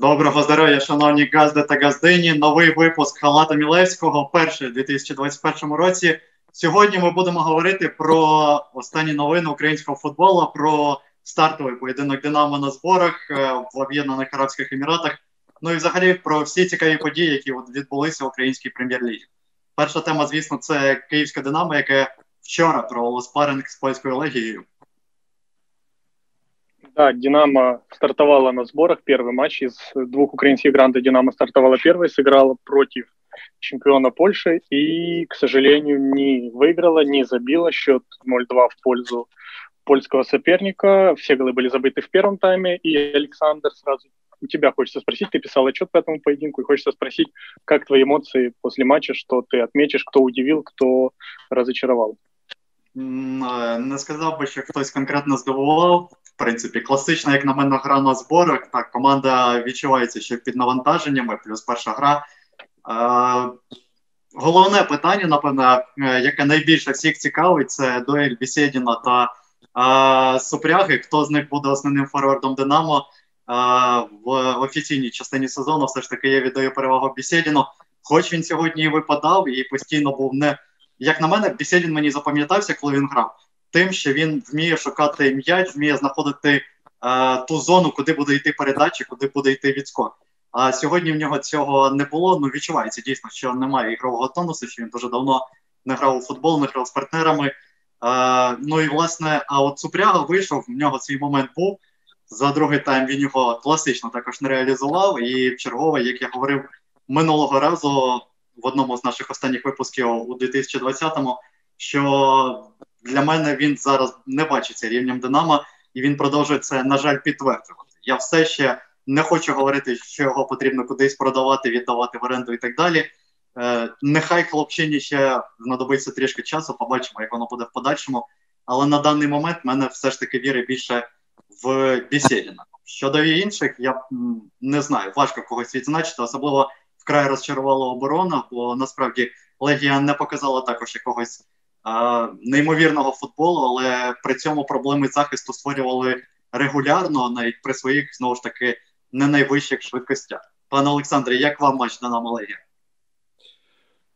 Доброго здоров'я, шановні газди та газдині. Новий випуск Халата Мілевського, перший у 2021 році. Сьогодні ми будемо говорити про останні новини українського футболу, про стартовий поєдинок Динамо на зборах е, в Об'єднаних Арабських Еміратах. Ну і взагалі про всі цікаві події, які відбулися в українській прем'єр-лізі. Перша тема, звісно, це Київська Динамо, яке вчора провело спаринг з польською легією. Да, Динамо стартовала на сборах. Первый матч из двух украинских грандов Динамо стартовала первой, сыграла против чемпиона Польши и, к сожалению, не выиграла, не забила. Счет 0-2 в пользу польского соперника. Все голы были забыты в первом тайме. И, Александр, сразу у тебя хочется спросить, ты писал отчет по этому поединку, и хочется спросить, как твои эмоции после матча, что ты отметишь, кто удивил, кто разочаровал? Не сказав би, що хтось конкретно здивував. Принципі, класична, як на мене, гра на зборах. Так, команда відчувається, що під навантаженнями, плюс перша гра. Е, Головне питання, напевно, яке найбільше всіх цікавить, це дуель Бісєдіна та е, Супряги. Хто з них буде основним форвардом Динамо е, в офіційній частині сезону? Все ж таки я віддаю перевагу Бісєдіну. Хоч він сьогодні і випадав і постійно був не як на мене, Бісєдін мені запам'ятався, коли він грав, тим, що він вміє шукати м'яч, вміє знаходити е, ту зону, куди буде йти передача, куди буде йти відскок. А сьогодні в нього цього не було. Ну відчувається дійсно, що немає ігрового тонусу, що він дуже давно не грав у футбол, не грав з партнерами. Е, ну і власне, а от Супряга вийшов, в нього свій момент був. За другий тайм він його класично також не реалізував. І чергове, як я говорив минулого разу, в одному з наших останніх випусків у 2020-му, що для мене він зараз не бачиться рівнем Динамо, і він продовжує це, на жаль, підтверджувати. Я все ще не хочу говорити, що його потрібно кудись продавати, віддавати в оренду і так далі. Е, Нехай хлопчині ще знадобиться трішки часу, побачимо, як воно буде в подальшому. Але на даний момент в мене все ж таки віри більше в Бісєдіна. Щодо інших, я не знаю, важко когось відзначити, особливо вкрай розчарувала оборона, бо насправді Легія не показала також якогось неймовірного футболу, але при цьому проблеми захисту створювали регулярно, навіть при своїх знову ж таки не найвищих швидкостях. Пане Олександре, як вам матч Динамо Легія?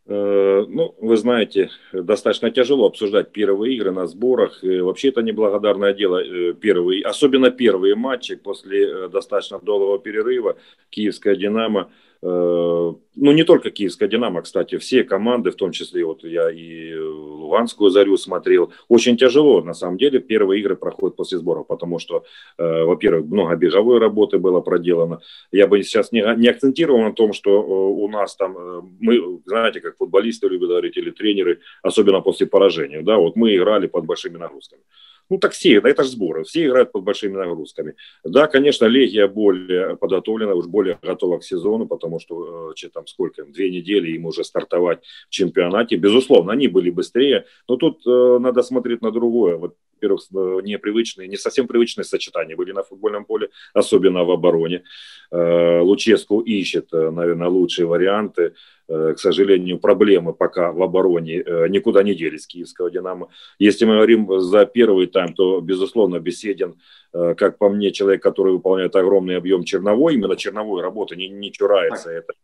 Э, ну, вы знаете, достаточно тяжело обсуждать первые игры на сборах. Вообще это неблагодарное дело. Э, первые, особенно первые матчи после э, достаточно долгого перерыва. Киевская «Динамо» ну, не только Киевская «Динамо», кстати, все команды, в том числе вот я и Луганскую «Зарю» смотрел, очень тяжело, на самом деле, первые игры проходят после сборов, потому что, э, во-первых, много беговой работы было проделано. Я бы сейчас не, не акцентировал на том, что э, у нас там, э, мы, знаете, как футболисты любят говорить, или тренеры, особенно после поражения, да, вот мы играли под большими нагрузками. Ну, так все, это же сборы, все играют под большими нагрузками. Да, конечно, Легия более подготовлена, уж более готова к сезону, потому что, э, там сколько, две недели им уже стартовать в чемпионате. Безусловно, они были быстрее, но тут э, надо смотреть на другое. Вот, во-первых, э, непривычные, не совсем привычные сочетания были на футбольном поле, особенно в обороне. Э, Луческу ищет, э, наверное, лучшие варианты. К сожалению, проблемы пока в обороне никуда не делись киевского «Динамо». Если мы говорим за первый тайм, то, безусловно, Беседин, э, как по мне, человек, который выполняет огромный объем черновой, именно черновой работы, не, не чурается это.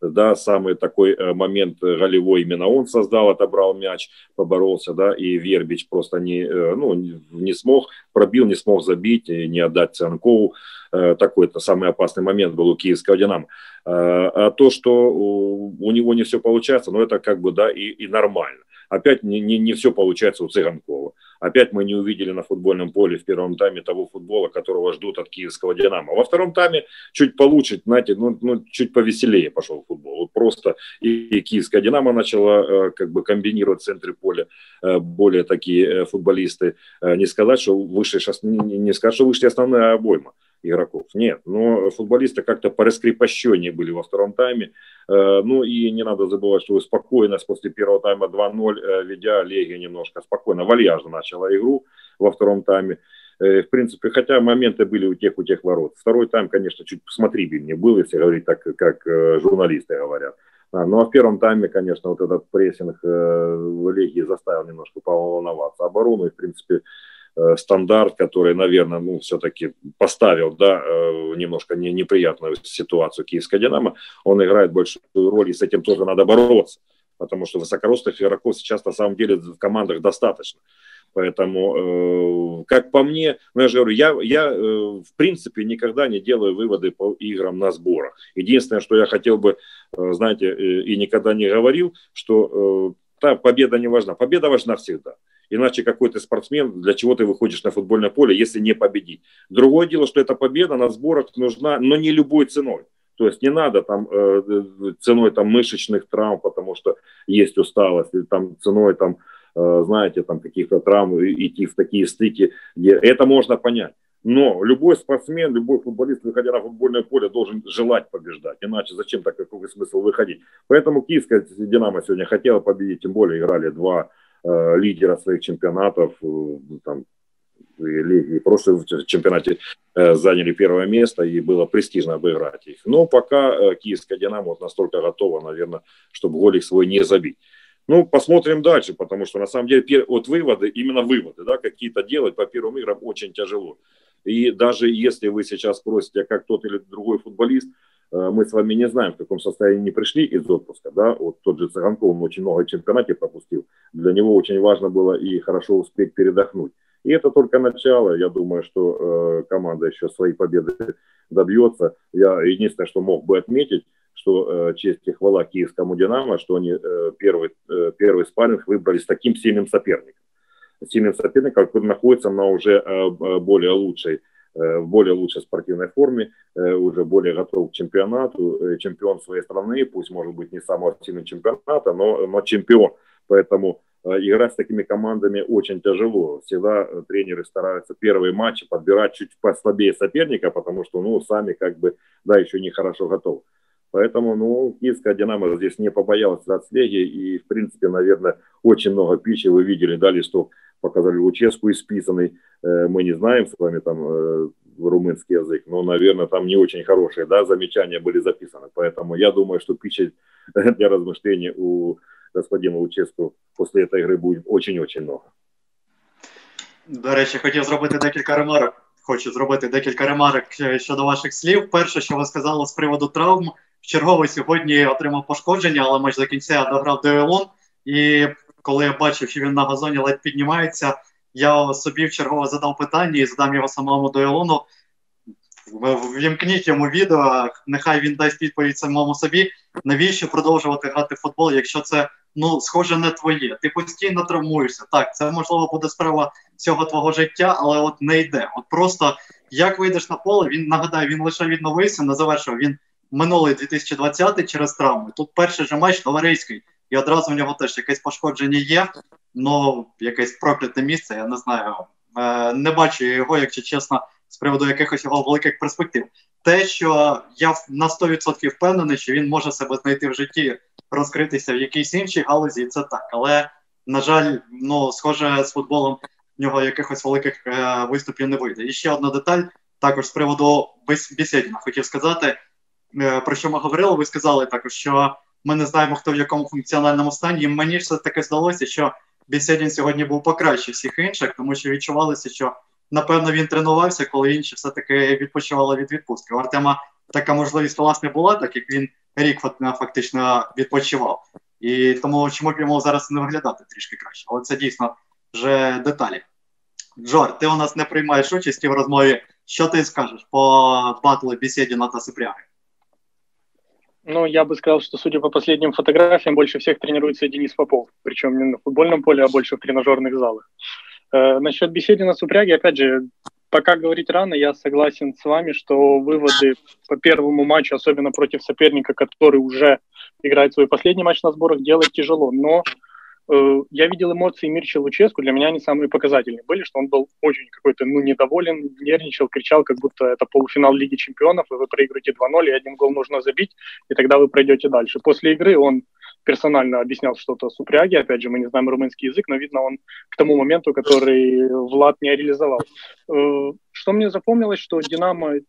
Да, самый такой момент голевой именно он создал, отобрал мяч, поборолся, да, и Вербич просто не, ну, не смог, пробил, не смог забить, не отдать Цанкову. Такой-то самый опасный момент был у киевского «Динамо». А то, что у него не все получается, но это как бы, да, и, и нормально. Опять не, не, не все получается у Цыганкова. Опять мы не увидели на футбольном поле в первом тайме того футбола, которого ждут от киевского «Динамо». Во втором тайме чуть получше, знаете, ну, ну чуть повеселее пошел футбол. Вот просто и, и киевская «Динамо» начала э, как бы комбинировать в центре поля э, более такие э, футболисты. Э, не сказать, что вышли, не, не сказать, что вышли основная обойма игроков. Нет, но футболисты как-то пораскрепощеннее были во втором тайме. Э, ну и не надо забывать, что спокойность после первого тайма 2-0, э, ведя Легия немножко спокойно, вальяжно начала игру во втором тайме. Э, в принципе, хотя моменты были у тех, у тех ворот. Второй тайм, конечно, чуть посмотрибельнее был, если говорить так, как журналисты говорят. Ну а в первом тайме, конечно, вот этот прессинг в Легии заставил немножко поволноваться оборону. И, в принципе, э, стандарт, который, наверное, ну, все-таки поставил, да, э, немножко не, неприятную ситуацию киевская «Динамо», он играет большую роль, и с этим тоже надо бороться, потому что высокорослых игроков сейчас на самом деле в командах достаточно. Поэтому, э, как по мне, ну я же говорю, я, я э, в принципе никогда не делаю выводы по играм на сборах. Единственное, что я хотел бы, э, знаете, э, и никогда не говорил, что э, та победа не важна. Победа важна всегда. Иначе какой то спортсмен, для чего ты выходишь на футбольное поле, если не победить. Другое дело, что эта победа на сборах нужна, но не любой ценой. То есть не надо там э, ценой там мышечных травм, потому что есть усталость, или там ценой там Э, знаете, там каких-то травм, идти в такие стыки, где это можно понять. Но любой спортсмен, любой футболист, выходя на футбольное поле, должен желать побеждать. Иначе зачем так какой смысл выходить? Поэтому киевская «Динамо» сегодня хотела победить, тем более играли два э, лидера своих чемпионатов, э, там, и в прошлом чемпионате э, заняли первое место, и было престижно обыграть их. Но пока киевская «Динамо» настолько готова, наверное, чтобы голик свой не забить. Ну, посмотрим дальше, потому что на самом деле вот выводы, именно выводы, да, какие-то делать по первым играм очень тяжело. И даже если вы сейчас спросите, как тот или другой футболист, мы с вами не знаем, в каком состоянии не пришли из отпуска, да, вот тот же Цыганков, он очень много в чемпионате пропустил, для него очень важно было и хорошо успеть передохнуть. И это только начало, я думаю, что э, команда еще своей победы добьется. Я единственное, что мог бы отметить, что э, честь и хвала киевскому «Динамо», что они э, первый, э, первый спарринг выбрали с таким сильным соперником. Сильным соперником, который находится на уже более лучшей в более лучшей спортивной форме, уже более готов к чемпионату, чемпион своей страны, пусть может быть не самого сильного чемпионата, но, но чемпион. Поэтому играть с такими командами очень тяжело. Всегда тренеры стараются первые матчи подбирать чуть послабее соперника, потому что, ну, сами как бы, да, еще не хорошо готовы. Поэтому, ну, киевская «Динамо» здесь не побоялась Рацлеги, и, в принципе, наверное, очень много пищи вы видели, да, листок показали Луческу исписанный, э, мы не знаем с вами там э, румынский язык, но, наверное, там не очень хорошие, да, замечания были записаны, поэтому я думаю, что пищи для размышлений у господина Луческу после этой игры будет очень-очень много. До речі, хотів зробити декілька ремарок. Хочу зробити декілька ремарок щодо ваших слів. Перше, що ви сказали з приводу травм, черговий сьогодні отримав пошкодження, але майже до кінця дограв дуелон. І коли я бачив, що він на газоні ледь піднімається, я собі вчергово задав питання і задам його самому Дуелунду. Вімкніть йому відео, нехай він дасть відповідь самому собі. Навіщо продовжувати грати в футбол, якщо це ну схоже не твоє? Ти постійно травмуєшся. Так, це можливо буде справа всього твого життя, але от не йде. От просто як вийдеш на поле, він нагадаю, він лише відновився, не завершив. Він минулий 2020 через травми. Тут перший же матч товариський, і одразу в нього теж якесь пошкодження є. Ну, якесь прокляте місце, я не знаю. Е, Не бачу його, якщо чесно, з приводу якихось його великих перспектив. Те, що я на 100% впевнений, що він може себе знайти в житті, розкритися в якійсь іншій галузі, це так. Але, на жаль, ну, схоже, з футболом в нього якихось великих е, виступів не вийде. І ще одна деталь, також з приводу Бесідіна хотів сказати. Е, про що ми говорили, ви сказали також, що ми не знаємо, хто в якому функціональному стані. І мені все таки здалося, що Бісєдін сьогодні був покраще всіх інших, тому що відчувалося, що напевно він тренувався, коли інші все-таки відпочивали від відпустки. У Артема така можливість власне була, так як він рік фактично відпочивав. І тому чому б йому зараз не виглядати трішки краще. Але це дійсно вже деталі. Джор, ти у нас не приймаєш участі в розмові. Що ти скажеш по батлу Бісєдіна та Сипряги? Ну, я бы сказал, что, судя по последним фотографиям, больше всех тренируется Денис Попов. Причем не на футбольном поле, а больше в тренажерных залах. Э, насчет беседы на Супряге, опять же, пока говорить рано, я согласен с вами, что выводы по первому матчу, особенно против соперника, который уже играет свой последний матч на сборах, делать тяжело. Но я видел эмоции Мирча Луческу, для меня они самые показательные были, что он был очень какой-то, ну, недоволен, нервничал, кричал, как будто это полуфинал Лиги Чемпионов, и вы проиграете 2-0, и один гол нужно забить, и тогда вы пройдете дальше. После игры он персонально объяснял что-то с упряги, опять же, мы не знаем румынский язык, но видно, он к тому моменту, который Влад не реализовал. Э, что мне запомнилось, что «Динамо»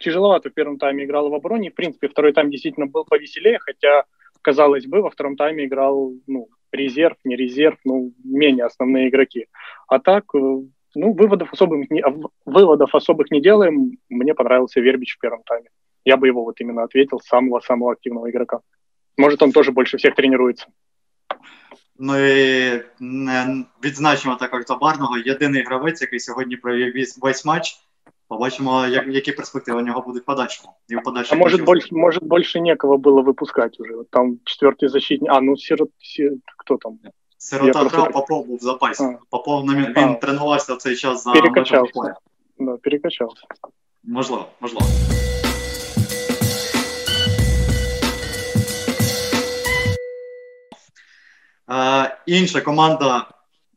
тяжеловато в первом тайме играла в обороне, в принципе, второй тайм действительно был повеселее, хотя казалось бы, во втором тайме играл ну, резерв, не резерв, ну, менее основные игроки. А так, э, Ну, выводов особых, не, выводов особых не делаем. Мне понравился Вербич в первом тайме. Я бы его вот именно ответил, самого-самого активного игрока. Может, он тоже больше всех тренируется. Ну і не відзначимо також Забарного. Єдиний гравець, який сьогодні провів весь матч. Побачимо, як, які перспективи у нього будуть подальшому. І в подальшому. А может больше, может, больше некого было выпускать уже. Вот там четвертый защитник. А, ну Сирот, Сирот кто там? Сирота грав, Попов був в запасі. А. Попов він а. тренувався в цей час за Перекачався. Да, перекачався. Можливо, можливо. Е, інша команда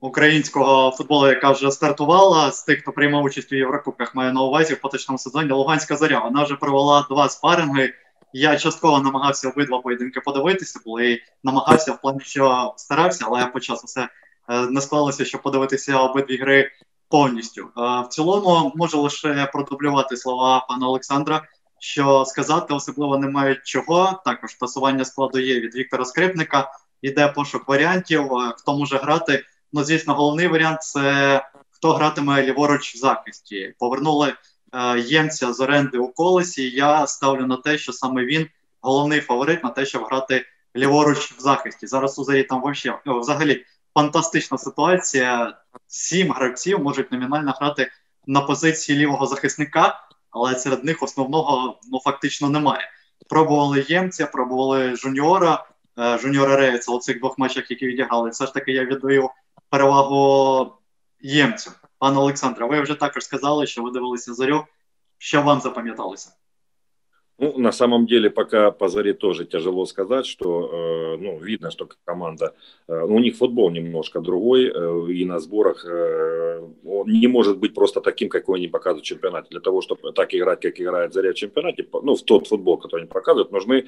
українського футболу, яка вже стартувала з тих, хто приймав участь у Єврокубках, маю на увазі в поточному сезоні Луганська зоря. Вона вже провела два спаринги. Я частково намагався обидва поєдинки подивитися, і намагався в плані, що старався, але по часу все е, не склалося, щоб подивитися обидві гри повністю. Е, в цілому можу лише продублювати слова пана Олександра. Що сказати особливо немає чого. Також тасування складу є від Віктора Скрипника іде пошук варіантів, е, хто може грати. Ну, звісно, головний варіант це хто гратиме ліворуч в захисті. Повернули е, ємця з оренди у колесі. Я ставлю на те, що саме він головний фаворит на те, щоб грати ліворуч в захисті. Зараз у зарі там вообще, взагалі фантастична ситуація. Сім гравців можуть номінально грати на позиції лівого захисника, але серед них основного ну фактично немає. Пробували ємця, пробували жуніора. Е, жуніора Рейца у цих двох матчах, які відіграли, все ж таки я віддаю перевагу ємцю. Пане Олександре, ви вже також сказали, що ви дивилися зорю. Що вам запам'яталося? Ну, на самом деле, пока по Заре тоже тяжело сказать, что, э, ну, видно, что команда, э, ну, у них футбол немножко другой, э, и на сборах э, он не может быть просто таким, какой они показывают в чемпионате. Для того, чтобы так играть, как играет Заря в чемпионате, ну, в тот футбол, который они показывают, нужны,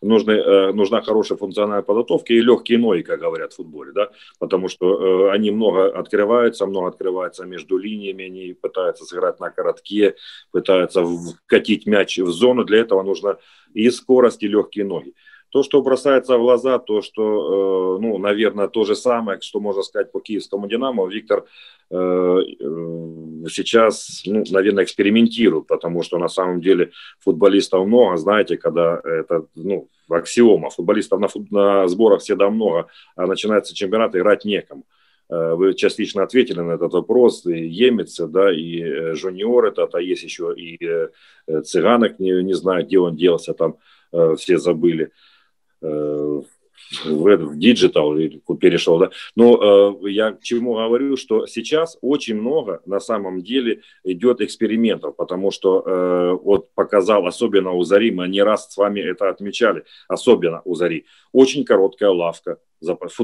нужны, э, нужна хорошая функциональная подготовка и легкие ноги, как говорят в футболе, да, потому что э, они много открываются, много открываются между линиями, они пытаются сыграть на коротке, пытаются вкатить мяч в зону, для этого этого нужно и скорость, и легкие ноги. То, что бросается в глаза, то, что, э, ну, наверное, то же самое, что можно сказать по киевскому «Динамо», Виктор э, э, сейчас, ну, наверное, экспериментирует, потому что на самом деле футболистов много, знаете, когда это, ну, аксиома, футболистов на, фут, на сборах всегда много, а начинается чемпионат, играть некому. Вы частично ответили на этот вопрос. И да, и Жуниор этот, а есть еще и Цыганок, не, не знаю, где он делся, там все забыли в, в digital перешел, да. Но э, я к чему говорю, что сейчас очень много на самом деле идет экспериментов, потому что э, вот показал, особенно у Зари, мы не раз с вами это отмечали, особенно у Зари, очень короткая лавка.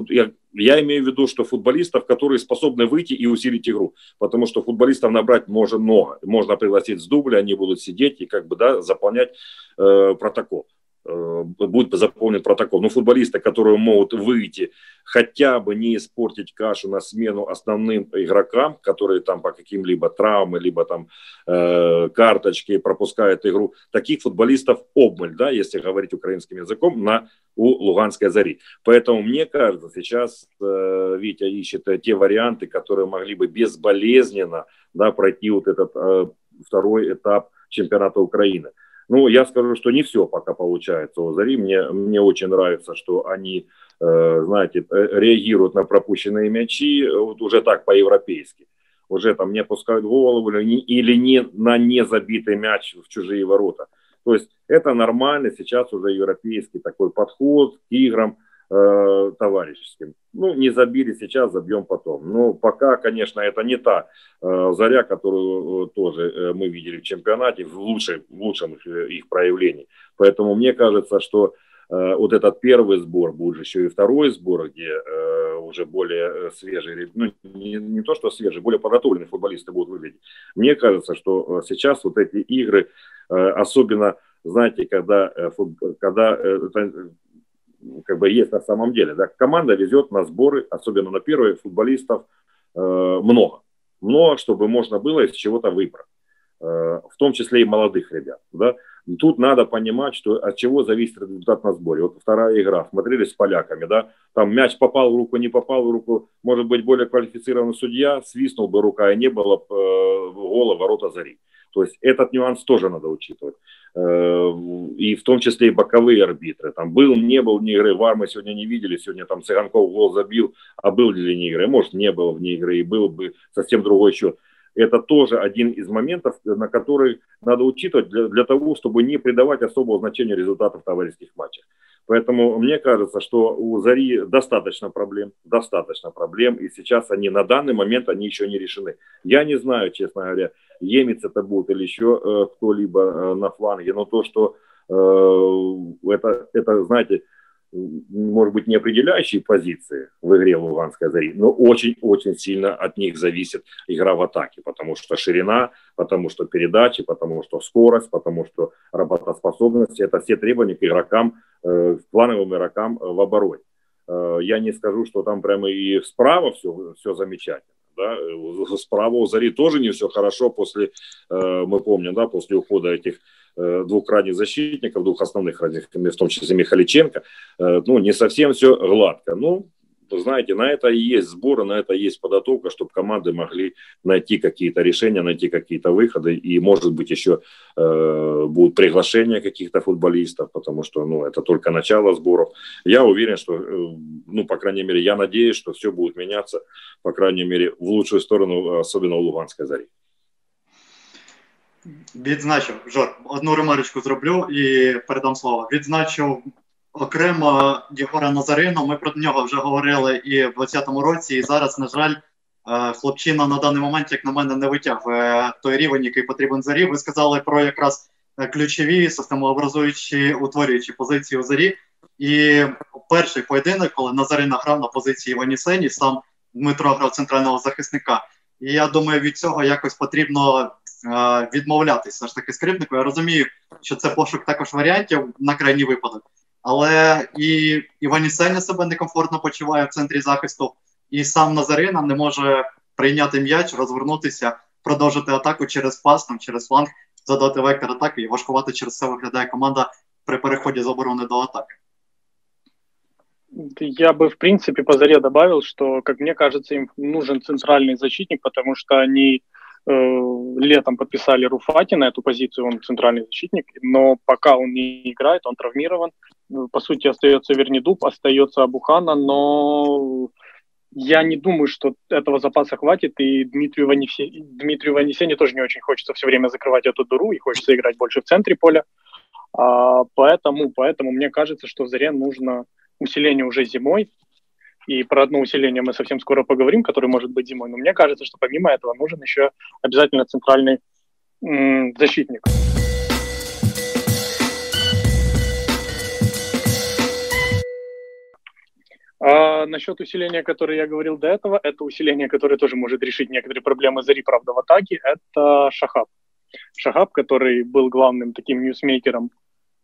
Я, я имею в виду, что футболистов, которые способны выйти и усилить игру, потому что футболистов набрать можно много. Можно пригласить с дубля, они будут сидеть и как бы, да, заполнять э, протокол. Э, будет заполнен протокол. Но футболисты, которые могут выйти, хотя бы не испортить кашу на смену основным игрокам, которые там по каким-либо травмам, либо там э, карточки пропускают игру, таких футболистов обмаль, да, если говорить украинским языком, на, у Луганской Зари. Поэтому мне кажется, сейчас э, Витя ищет те варианты, которые могли бы безболезненно да, пройти вот этот э, второй этап чемпионата Украины. Ну, я скажу, что не все пока получается у Зари. Мне, мне очень нравится, что они, э, знаете, э, реагируют на пропущенные мячи вот уже так по-европейски. Уже там не опускают голову или не, или не на незабитый мяч в чужие ворота. То есть это нормально сейчас уже европейский такой подход к играм – э, товарищеским. Ну, не забили сейчас, забьем потом. Но пока, конечно, это не та э, заря, которую э, тоже э, мы видели в чемпионате в, лучшей, в лучшем их, э, их проявлении. Поэтому мне кажется, что э, вот этот первый сбор будет еще и второй сбор, где э, уже более свежие, ну, не, не то что свежие, более подготовленные футболисты будут выглядеть. Мне кажется, что сейчас вот эти игры, э, особенно знаете, когда, когда это как бы есть на самом деле. Да? Команда везет на сборы, особенно на первые футболистов, э, много. Много, чтобы можно было из чего-то выбрать. Э, в том числе и молодых ребят. Да? Тут надо понимать, что от чего зависит результат на сборе. Вот вторая игра, смотрели с поляками, да, там мяч попал в руку, не попал в руку, может быть, более квалифицированный судья, свистнул бы рука, и не было э, гола ворота Зари. То есть этот нюанс тоже надо учитывать. Э, и в том числе и боковые арбитры. Там был, не был вне игры, ВАР мы сегодня не видели, сегодня там Цыганков гол забил, а был ли вне игры, может не было вне игры, и был бы совсем другой счет это тоже один из моментов, на который надо учитывать для, для того, чтобы не придавать особого значения результатов товарищеских матчей. Поэтому мне кажется, что у Зари достаточно проблем, достаточно проблем, и сейчас они на данный момент они еще не решены. Я не знаю, честно говоря, Емец это будет или еще э, кто-либо э, на фланге, но то, что э, это, это, знаете, может быть, не определяющие позиции в игре Луганской Зари, но очень-очень сильно от них зависит игра в атаке, потому что ширина, потому что передачи, потому что скорость, потому что работоспособность – это все требования к игрокам, к плановым игрокам в обороне. Я не скажу, что там прямо и справа все, все замечательно. Да? Справа у Зари тоже не все хорошо после, э, мы помним, да, после ухода этих Э, двух крайних защитников, двух основных крайних, в том числе Михаличенко, э, ну, не совсем все гладко. Ну, знаете, на это и есть сборы, на это и есть подготовка, чтобы команды могли найти какие-то решения, найти какие-то выходы, и, может быть, еще э, будут приглашения каких-то футболистов, потому что, ну, это только начало сборов. Я уверен, что, э, ну, по крайней мере, я надеюсь, что все будет меняться, по крайней мере, в лучшую сторону, особенно у Луганской зари. Відзначив, Жор, одну ремарочку зроблю і передам слово. Відзначив окремо Єгора Назарину. Ми про нього вже говорили і в 2020 році, і зараз, на жаль, е, хлопчина на даний момент, як на мене, не витягує той рівень, який потрібен зарі. Ви сказали про якраз е, ключові системообразуючі утворюючі позиції у зарі. І перший поєдинок, коли Назарина грав на позиції Ванісені, сам Дмитро грав центрального захисника. І я думаю, від цього якось потрібно Е, відмовлятися ж таки скрипнику. Я розумію, що це пошук також варіантів на крайній випадок. Але і Івані Сеня себе некомфортно почуває в центрі захисту, і сам Назарина не може прийняти м'яч, розвернутися, продовжити атаку через пас, там, через фланг, задати вектор атаки і важкувати через це виглядає команда при переході з оборони до атаки. Я бы, в принципе, по заре добавил, что, как мне кажется, им нужен центральный защитник, потому что они Э, летом подписали Руфати на эту позицию, он центральный защитник, но пока он не играет, он травмирован. Э, по сути, остается Вернидуб, остается Абухана, но я не думаю, что этого запаса хватит, и Дмитрию, Ванисе... Дмитрию Ванесене тоже не очень хочется все время закрывать эту дыру, и хочется играть больше в центре поля. А, поэтому, поэтому мне кажется, что Заре нужно усиление уже зимой, и про одно усиление мы совсем скоро поговорим, которое может быть зимой. Но мне кажется, что помимо этого нужен еще обязательно центральный м- защитник. А насчет усиления, которое я говорил до этого, это усиление, которое тоже может решить некоторые проблемы Зари, правда, в атаке, это Шахаб. Шахаб, который был главным таким ньюсмейкером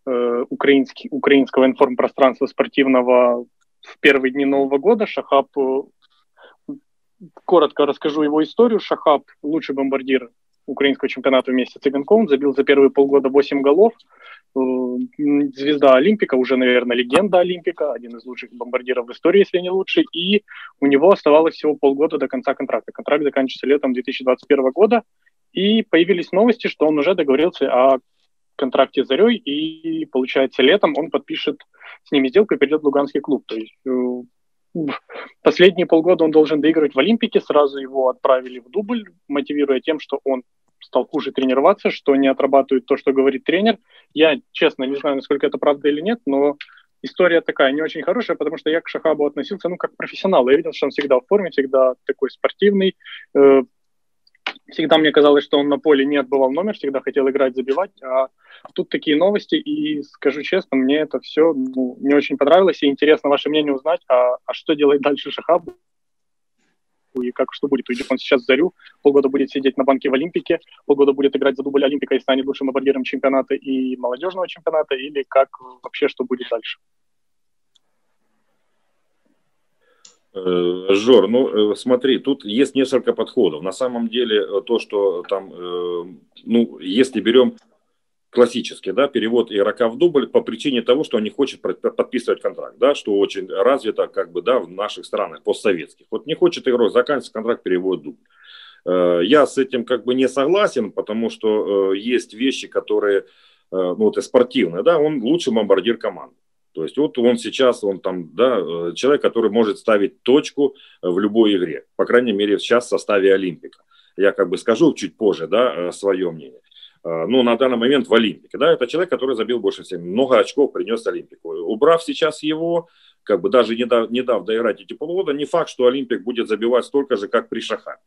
э, украинского информпространства спортивного в первые дни Нового года. Шахаб, э, коротко расскажу его историю. Шахаб – лучший бомбардир украинского чемпионата вместе с Цыганковым, забил за первые полгода 8 голов. Э, звезда Олимпика, уже, наверное, легенда Олимпика, один из лучших бомбардиров в истории, если не лучший. И у него оставалось всего полгода до конца контракта. Контракт заканчивается летом 2021 года. И появились новости, что он уже договорился о контракте с Зарей, и, получается, летом он подпишет с ними сделку и перейдет в Луганский клуб. То есть э, последние полгода он должен доигрывать в Олимпике, сразу его отправили в дубль, мотивируя тем, что он стал хуже тренироваться, что не отрабатывает то, что говорит тренер. Я, честно, не знаю, насколько это правда или нет, но история такая не очень хорошая, потому что я к Шахабу относился, ну, как к профессионалу. Я видел, что он всегда в форме, всегда такой спортивный, э, Всегда мне казалось, что он на поле не отбывал номер, всегда хотел играть, забивать. А тут такие новости, и скажу честно, мне это все ну, не очень понравилось, и интересно ваше мнение узнать, а, а что делает дальше Шахаб, и как что будет. Уйдет он сейчас в Зарю, полгода будет сидеть на банке в Олимпике, полгода будет играть за дубль Олимпика и станет лучшим бомбардиром чемпионата и молодежного чемпионата, или как вообще что будет дальше? Э, Жор, ну э, смотри, тут есть несколько подходов. На самом деле э, то, что там, ну, если берем классический, да, перевод игрока в дубль по причине того, что он не хочет подписывать контракт, да, что очень развито, как бы, да, в наших странах постсоветских. Вот не хочет игрок заканчивать контракт, перевод дубль. Э, я с этим как бы не согласен, потому что э, есть вещи, которые, ну, вот и спортивные, да, он лучший бомбардир команды. То есть вот он сейчас, он там, да, человек, который может ставить точку в любой игре. По крайней мере, сейчас в составе Олимпика. Я как бы скажу чуть позже, да, свое мнение. А, ну, на данный момент в Олимпике. Да, это человек, который забил больше всех, много очков принес Олимпику. Убрав сейчас его, как бы даже не дав, не дав доиграть эти полгода, не факт, что Олимпик будет забивать столько же, как при Шахаме.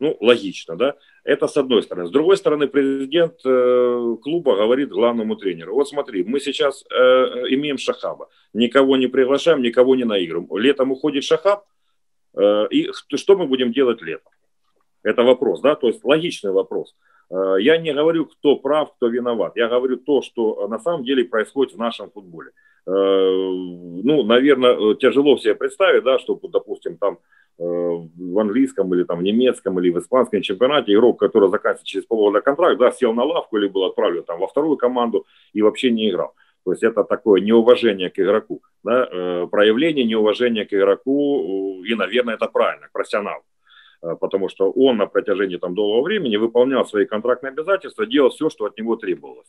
Ну, логично, да? Это с одной стороны. С другой стороны, президент э, клуба говорит главному тренеру, вот смотри, мы сейчас э, имеем Шахаба, никого не приглашаем, никого не наигрываем. Летом уходит Шахаб, э, и что мы будем делать летом? Это вопрос, да, то есть логичный вопрос. Э, я не говорю, кто прав, кто виноват. Я говорю то, что на самом деле происходит в нашем футболе. Э, ну, наверное, тяжело себе представить, да, что, допустим, там э, в английском или там в немецком или в испанском чемпионате игрок, который заканчивает через полгода контракт, да, сел на лавку или был отправлен там во вторую команду и вообще не играл. То есть это такое неуважение к игроку, да, проявление неуважения к игроку, и, наверное, это правильно, к профессионалу. Э, потому что он на протяжении там, долгого времени выполнял свои контрактные обязательства, делал все, что от него требовалось.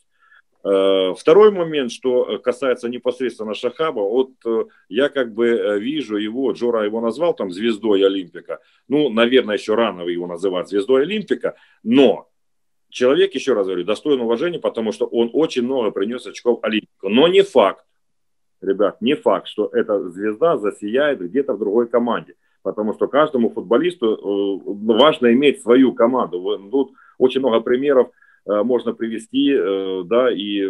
Э, второй момент, что касается непосредственно Шахаба, вот э, я как бы вижу его, Джора его назвал там звездой Олимпика, ну, наверное, еще рано его называть звездой Олимпика, но человек, еще раз говорю, достоин уважения, потому что он очень много принес очков Олимпику, но не факт, ребят, не факт, что эта звезда засияет где-то в другой команде. Потому что каждому футболисту э, важно иметь свою команду. Тут очень много примеров э, можно привести, э, да, и,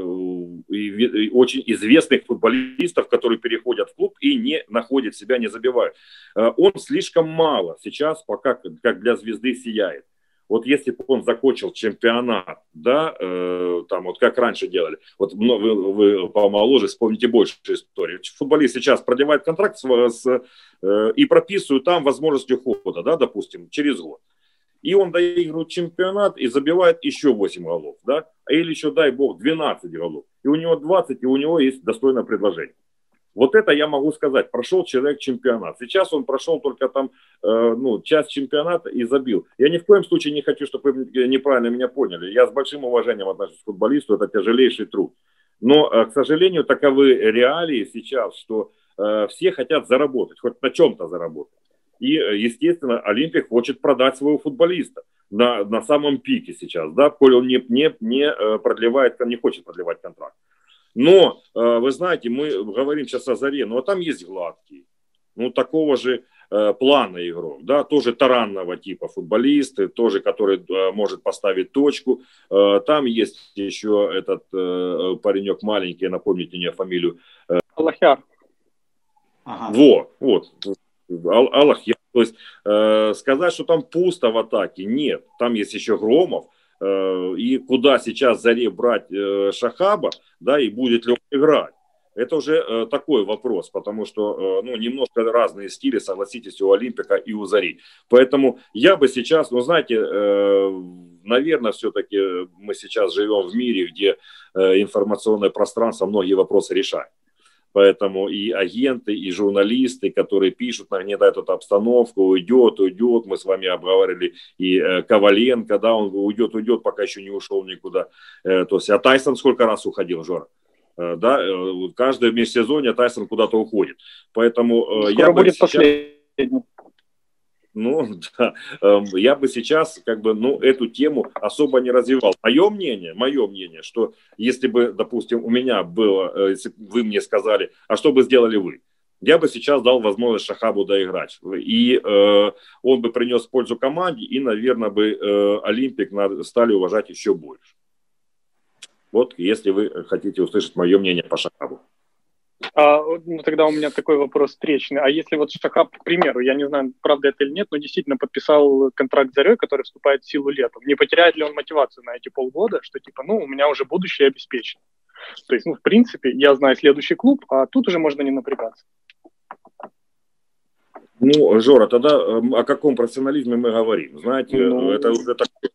и, и очень известных футболистов, которые переходят в клуб и не находят себя, не забивают. Он слишком мало сейчас пока как для звезды сияет. Вот если бы он закончил чемпионат, да, э, там вот как раньше делали, вот вы, вы помоложе вспомните больше истории. Футболист сейчас продлевает контракт с, с, э, и прописывают там возможность ухода, да, допустим, через год. И он доигрывает чемпионат и забивает еще 8 голов, да, или еще, дай бог, 12 голов. И у него 20, и у него есть достойное предложение. Вот это я могу сказать. Прошел человек чемпионат. Сейчас он прошел только там э, ну, часть чемпионата и забил. Я ни в коем случае не хочу, чтобы вы неправильно меня поняли. Я с большим уважением отношусь к футболисту. Это тяжелейший труд. Но, э, к сожалению, таковы реалии сейчас, что э, все хотят заработать, хоть на чем-то заработать. И, э, естественно, Олимпик хочет продать своего футболиста на, на самом пике сейчас, да, коль он не, не, не э, продлевает, не хочет продлевать контракт. Но, э, вы знаете, мы говорим сейчас о Заре, но там есть гладкий, ну, такого же плана игрок, да, тоже таранного типа футболисты, тоже, который может поставить точку. Там есть еще этот паренек маленький, напомните мне фамилию. Аллахяр. Ага. Во, вот, Аллахяр. То есть сказать, что там пусто в атаке, нет. Там есть еще Громов, Э, и куда сейчас Заре брать э, Шахаба, да, и будет ли он играть. Это уже э, такой вопрос, потому что ну, немножко разные стили, согласитесь, у Олимпика и у Зари. Поэтому я бы сейчас, ну знаете, наверное, все-таки мы сейчас живем в мире, где информационное пространство многие вопросы решает. Поэтому и агенты, и журналисты, которые пишут, нагнетают эту обстановку, уйдет, уйдет. Мы с вами обговорили и э, Коваленко, да, он уйдет, уйдет, пока еще не ушел никуда. Э, то есть, а Тайсон сколько раз уходил, Жора? Э, да, каждое межсезонье Тайсон куда-то уходит. Поэтому Скоро я будет сейчас... последний. Ну, да, эм, я бы сейчас как бы, ну, эту тему особо не развивал. Мое мнение, мое мнение, что если бы, допустим, у меня было, э, если вы мне сказали, а что бы сделали вы? Я бы сейчас дал возможность Шахабу доиграть. И э, он бы принес пользу команде, и, наверное, бы э, Олимпик стали уважать еще больше. Вот, если вы хотите услышать мое мнение по Шахабу. А, ну, тогда у меня такой вопрос встречный. А если вот Шахаб, к примеру, я не знаю, правда это или нет, но действительно подписал контракт с Зарей, который вступает в силу летом, не потеряет ли он мотивацию на эти полгода, что типа, ну, у меня уже будущее обеспечено? То есть, ну, в принципе, я знаю следующий клуб, а тут уже можно не напрягаться. Ну, Жора, тогда эм, о каком профессионализме мы говорим? Знаете, ну... это уже такой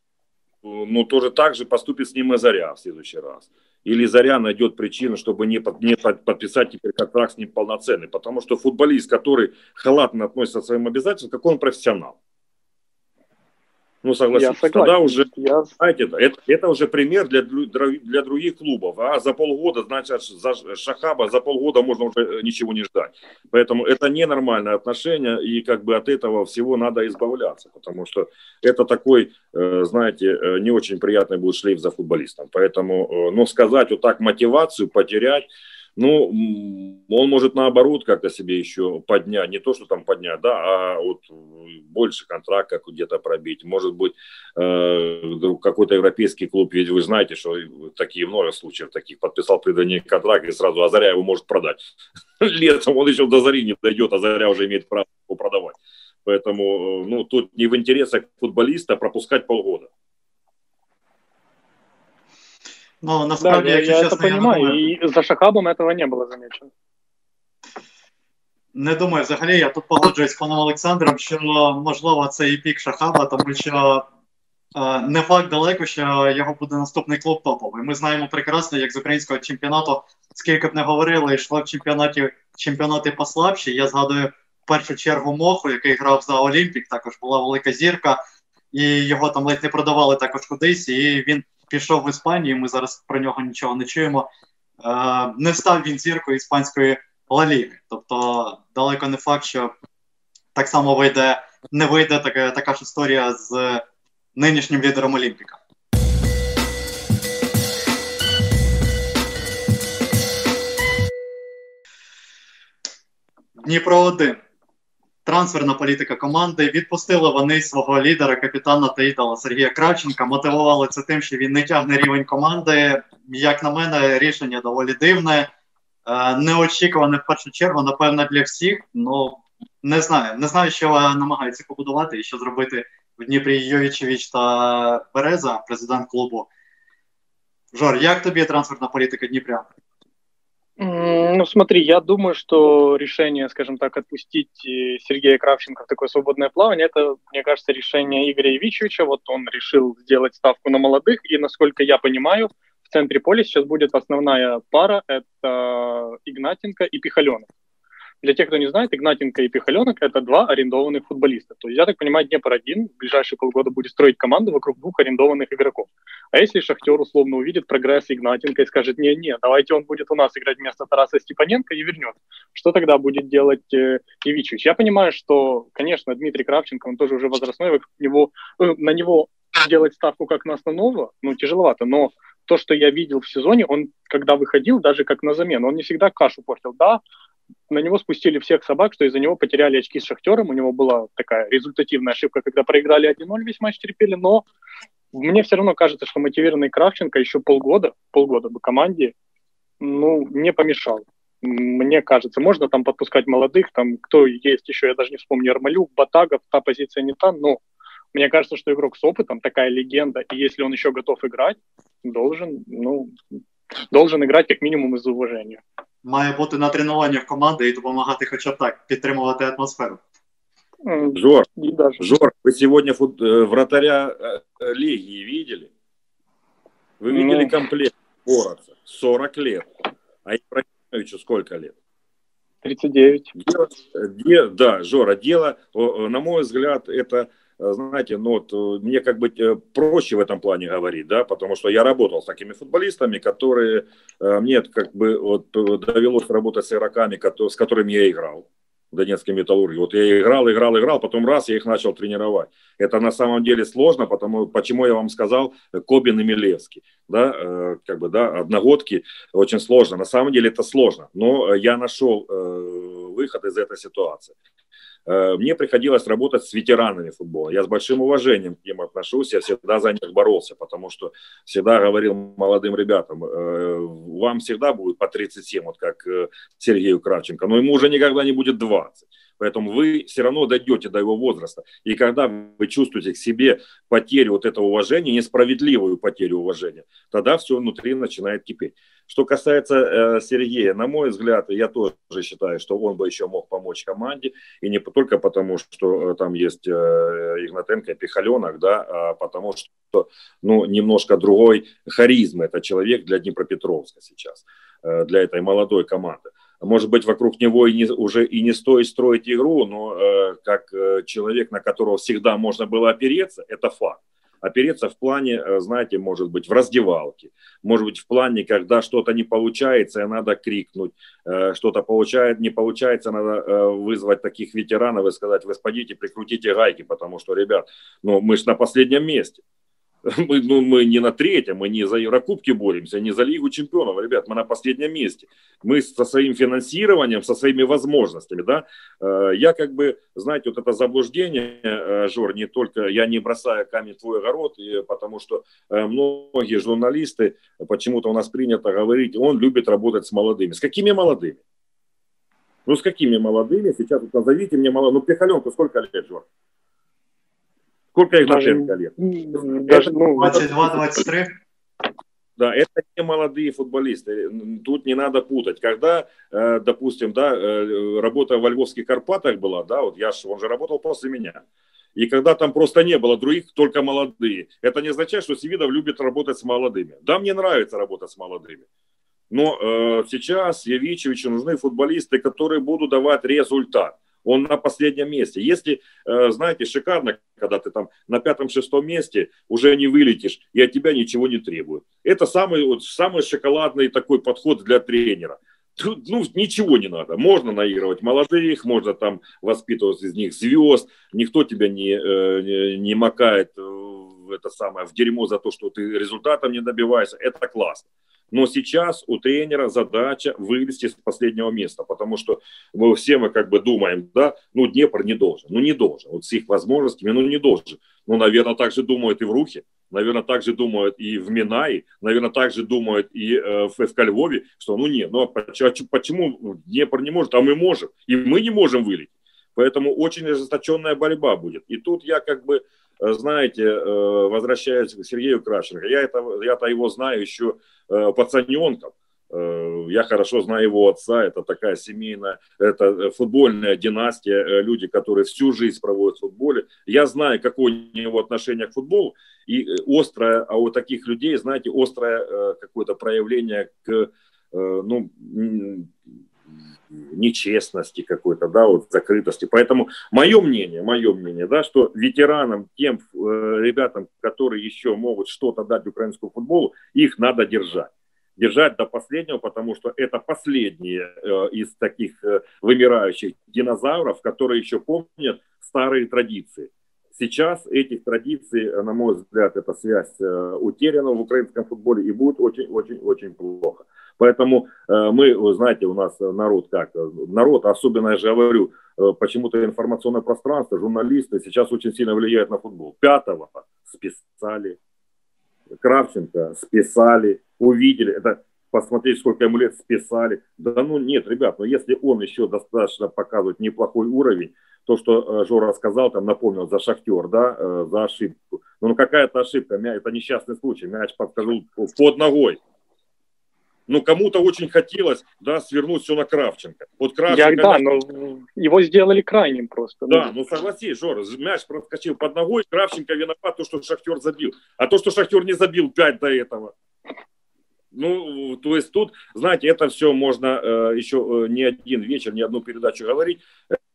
ну, тоже так же поступит с ним и Заря в следующий раз. Или Заря найдет причину, чтобы не, под, не под, подписать теперь контракт с ним полноценный. Потому что футболист, который халатно относится к своим обязательствам, какой он профессионал. Ну, согласитесь, я тогда уже, я... знаете, это, это уже пример для, для других клубов. А за полгода, значит, за Шахаба за полгода можно уже э, ничего не ждать. Поэтому это ненормальное отношение, и как бы от этого всего надо избавляться, потому что это такой, э, знаете, э, не очень приятный будет шлейф за футболистом. Поэтому, ну, сказать вот так мотивацию потерять, ну, он может наоборот как-то себе еще поднять, не то, что там поднять, да, а вот больше контракт как где-то пробить. Может быть, э, какой-то европейский клуб, ведь вы знаете, что такие много случаев таких, подписал предание контракт и сразу Азаря его может продать. Летом он еще до Зари не дойдет, а Заря уже имеет право его продавать. Поэтому, э, ну, тут не в интересах футболиста пропускать полгода. Ну, насправді, да, я, я чесно, это понимаю, я думаю... і за Шахабом этого не було замечено. Не думаю, взагалі, я тут погоджуюсь з паном Олександром, що можливо це і пік Шахаба, тому що е, не факт далеко, що його буде наступний клуб топовий. Ми знаємо прекрасно, як з українського чемпіонату, скільки б не говорили, йшло в чемпіонаті чемпіонати послабші. Я згадую в першу чергу Моху, який грав за Олімпік, також була велика зірка, і його там ледь не продавали також кудись, і він пішов в Іспанію. Ми зараз про нього нічого не чуємо. Е, Не став він зіркою іспанської лаліги. Тобто, далеко не факт, що так само вийде, не вийде така, така ж історія з нинішнім лідером Олімпіка. Дніпро 1 трансферна політика команди. Відпустили вони свого лідера, капітана та ідола Сергія Кравченка. Мотивували це тим, що він не тягне рівень команди. Як на мене, рішення доволі дивне, е, неочікуване в першу чергу, напевно, для всіх. Ну не знаю, не знаю, що намагаються побудувати і що зробити в Дніпрі Йовічевич та Береза, президент клубу. Жор, як тобі трансферна політика Дніпря? Ну, смотри, я думаю, что решение, скажем так, отпустить э, Сергея Кравченко в такое свободное плавание, это, мне кажется, решение Игоря Ивичевича. Вот он решил сделать ставку на молодых, и, насколько я понимаю, в центре поля сейчас будет основная пара, это Игнатенко и Пихаленов. Для тех, кто не знает, Игнатенко и Пихаленок – это два арендованных футболиста. То есть, я так понимаю, Днепр-1 в ближайшие полгода будет строить команду вокруг двух арендованных игроков. А если Шахтер условно увидит прогресс Игнатенко и скажет, не-не, давайте он будет у нас играть вместо Тараса Степаненко и вернет, что тогда будет делать э, Ивичевич? Я понимаю, что, конечно, Дмитрий Кравченко, он тоже уже возрастной, вокруг него, э, на него делать ставку как на основного, ну, тяжеловато, но то, что я видел в сезоне, он, когда выходил, даже как на замену, он не всегда кашу портил. Да, на него спустили всех собак, что из-за него потеряли очки с Шахтером. У него была такая результативная ошибка, когда проиграли 1-0, весь матч терпели, но мне все равно кажется, что мотивированный Кравченко еще полгода, полгода бы команде, ну, не помешал. Мне кажется, можно там подпускать молодых, там кто есть еще, я даже не вспомню, Армалюк, Батагов, та позиция не та, но мне кажется, что игрок с опытом, такая легенда, и если он еще готов играть, должен, ну, должен играть как минимум из уважения має бути на тренуваннях команди і допомагати хоча б так, підтримувати атмосферу. Жор, Жор, вы сегодня фут, э, вратаря э, Легии видели? Вы видели ну... комплект Бороца? 40 лет. А Ибрагимовичу сколько лет? 39. Дело, де, да, Жора, дело, на мой взгляд, это Э, знаете, ну вот э, мне как бы э, проще в этом плане говорить, да, потому что я работал с такими футболистами, которые мне как бы вот довелось работать с игроками, с которыми я играл. Донецкой металлургии. Вот я играл, играл, играл, потом раз, я их начал тренировать. Это на самом деле сложно, потому, почему я вам сказал Кобин и Милевский. Да, э, как бы, да, одногодки очень сложно. На самом деле это сложно, но я нашел э, выход из этой ситуации. Э, мне приходилось работать с ветеранами футбола. Я с большим уважением к ним отношусь, я всегда за них боролся, потому что всегда говорил молодым ребятам, э, вам всегда будет по 37, вот как э, Сергею Кравченко, но ему уже никогда не будет 20. Поэтому вы все равно дойдете до его возраста. И когда вы чувствуете к себе потерю вот этого уважения, несправедливую потерю уважения, тогда все внутри начинает кипеть. Что касается э, Сергея, на мой взгляд, я тоже считаю, что он бы еще мог помочь команде, и не только потому, что э, там есть э, Игнатенко и Пихаленок, да, а потому что, ну, немножко другой харизмы это человек для Днепропетровска сейчас, э, для этой молодой команды. Может быть, вокруг него и не, уже и не стоит строить игру, но э, как э, человек, на которого всегда можно было опереться, это факт опереться в плане, э, знаете, может быть, в раздевалке, может быть, в плане, когда что-то не получается, и надо крикнуть, э, что-то получает, не получается, надо э, вызвать таких ветеранов и сказать, вы спадите, прикрутите гайки, потому что, ребят, ну, мы же на последнем месте. Мы, ну, мы не на третьем, мы не за Еврокубки боремся, не за Лигу чемпионов, ребят, мы на последнем месте. Мы со своим финансированием, со своими возможностями, да. Э, я как бы, знаете, вот это заблуждение, э, Жор, не только, я не бросаю камень в твой огород, потому что э, многие журналисты, почему-то у нас принято говорить, он любит работать с молодыми. С какими молодыми? Ну, с какими молодыми? Сейчас вот назовите мне молодых. Ну, Пехаленку сколько лет, Жор? Сколько их даже, лет? Даже, ну, 22-23. Да, это не молодые футболисты. Тут не надо путать. Когда, э, допустим, да, э, работа во Львовских Карпатах была, да, вот я, он же работал после меня. И когда там просто не было других, только молодые. Это не означает, что Севидов любит работать с молодыми. Да, мне нравится работать с молодыми. Но э, сейчас Явичевичу нужны футболисты, которые будут давать результат он на последнем месте. Если, э, знаете, шикарно, когда ты там на пятом-шестом месте уже не вылетишь, и от тебя ничего не требуют. Это самый, вот, самый шоколадный такой подход для тренера. Тут, ну, ничего не надо. Можно наигрывать молодых, можно там воспитывать из них звезд. Никто тебя э, не, не макает в это самое, в дерьмо за то, что ты результатом не добиваешься. Это классно. Но сейчас у тренера задача вылезти с последнего места, потому что мы все мы как бы думаем, да, ну Днепр не должен, ну не должен, вот с их возможностями, ну не должен. Ну, наверное, так же думают и в Рухе, наверное, так же думают и в Минае, наверное, так же думают и э, в ФК Львове, что ну не, ну а почему Днепр не может, а мы можем, и мы не можем вылететь. Поэтому очень ожесточенная борьба будет. И тут я как бы Э, знаете, э, возвращаясь к Сергею Крашенко, я это, я-то его знаю еще э, пацаненком. Я хорошо знаю его отца, это такая семейная, это футбольная династия, люди, которые всю жизнь проводят в футболе. Я знаю, какое у него отношение к футболу, и острое, а у таких людей, знаете, острое какое-то проявление к ну, нечестности какой-то, да, вот закрытости. Поэтому мое мнение, мое мнение, да, что ветеранам, тем э, ребятам, которые еще могут что-то дать украинскому футболу, их надо держать. Держать до последнего, потому что это последние э, из таких э, вымирающих динозавров, которые еще помнят старые традиции. Сейчас этих традиций, на мой взгляд, эта связь э, утеряна в украинском футболе и будет очень-очень-очень плохо. Поэтому э, мы, знаете, у нас народ как? Народ, особенно я же говорю, э, почему-то информационное пространство, журналисты сейчас очень сильно влияют на футбол. Пятого списали, Кравченко списали, увидели. Это посмотреть, сколько ему лет списали. Да ну нет, ребят, но если он еще достаточно показывает неплохой уровень, то, что э, Жора сказал, там напомнил за шахтер, да, за ошибку. Ну, ну какая-то ошибка, это несчастный случай, мяч подкажу под ногой но кому-то очень хотелось, да, свернуть все на Кравченко. Вот Кравченко... Я, да, но его сделали крайним просто. Да, ну согласись, Жора, мяч проскочил под ногой, Кравченко виноват то, что Шахтер забил. А то, что Шахтер не забил 5 до этого. Ну, то есть тут, знаете, это все можно э, еще э, не один вечер, не одну передачу говорить.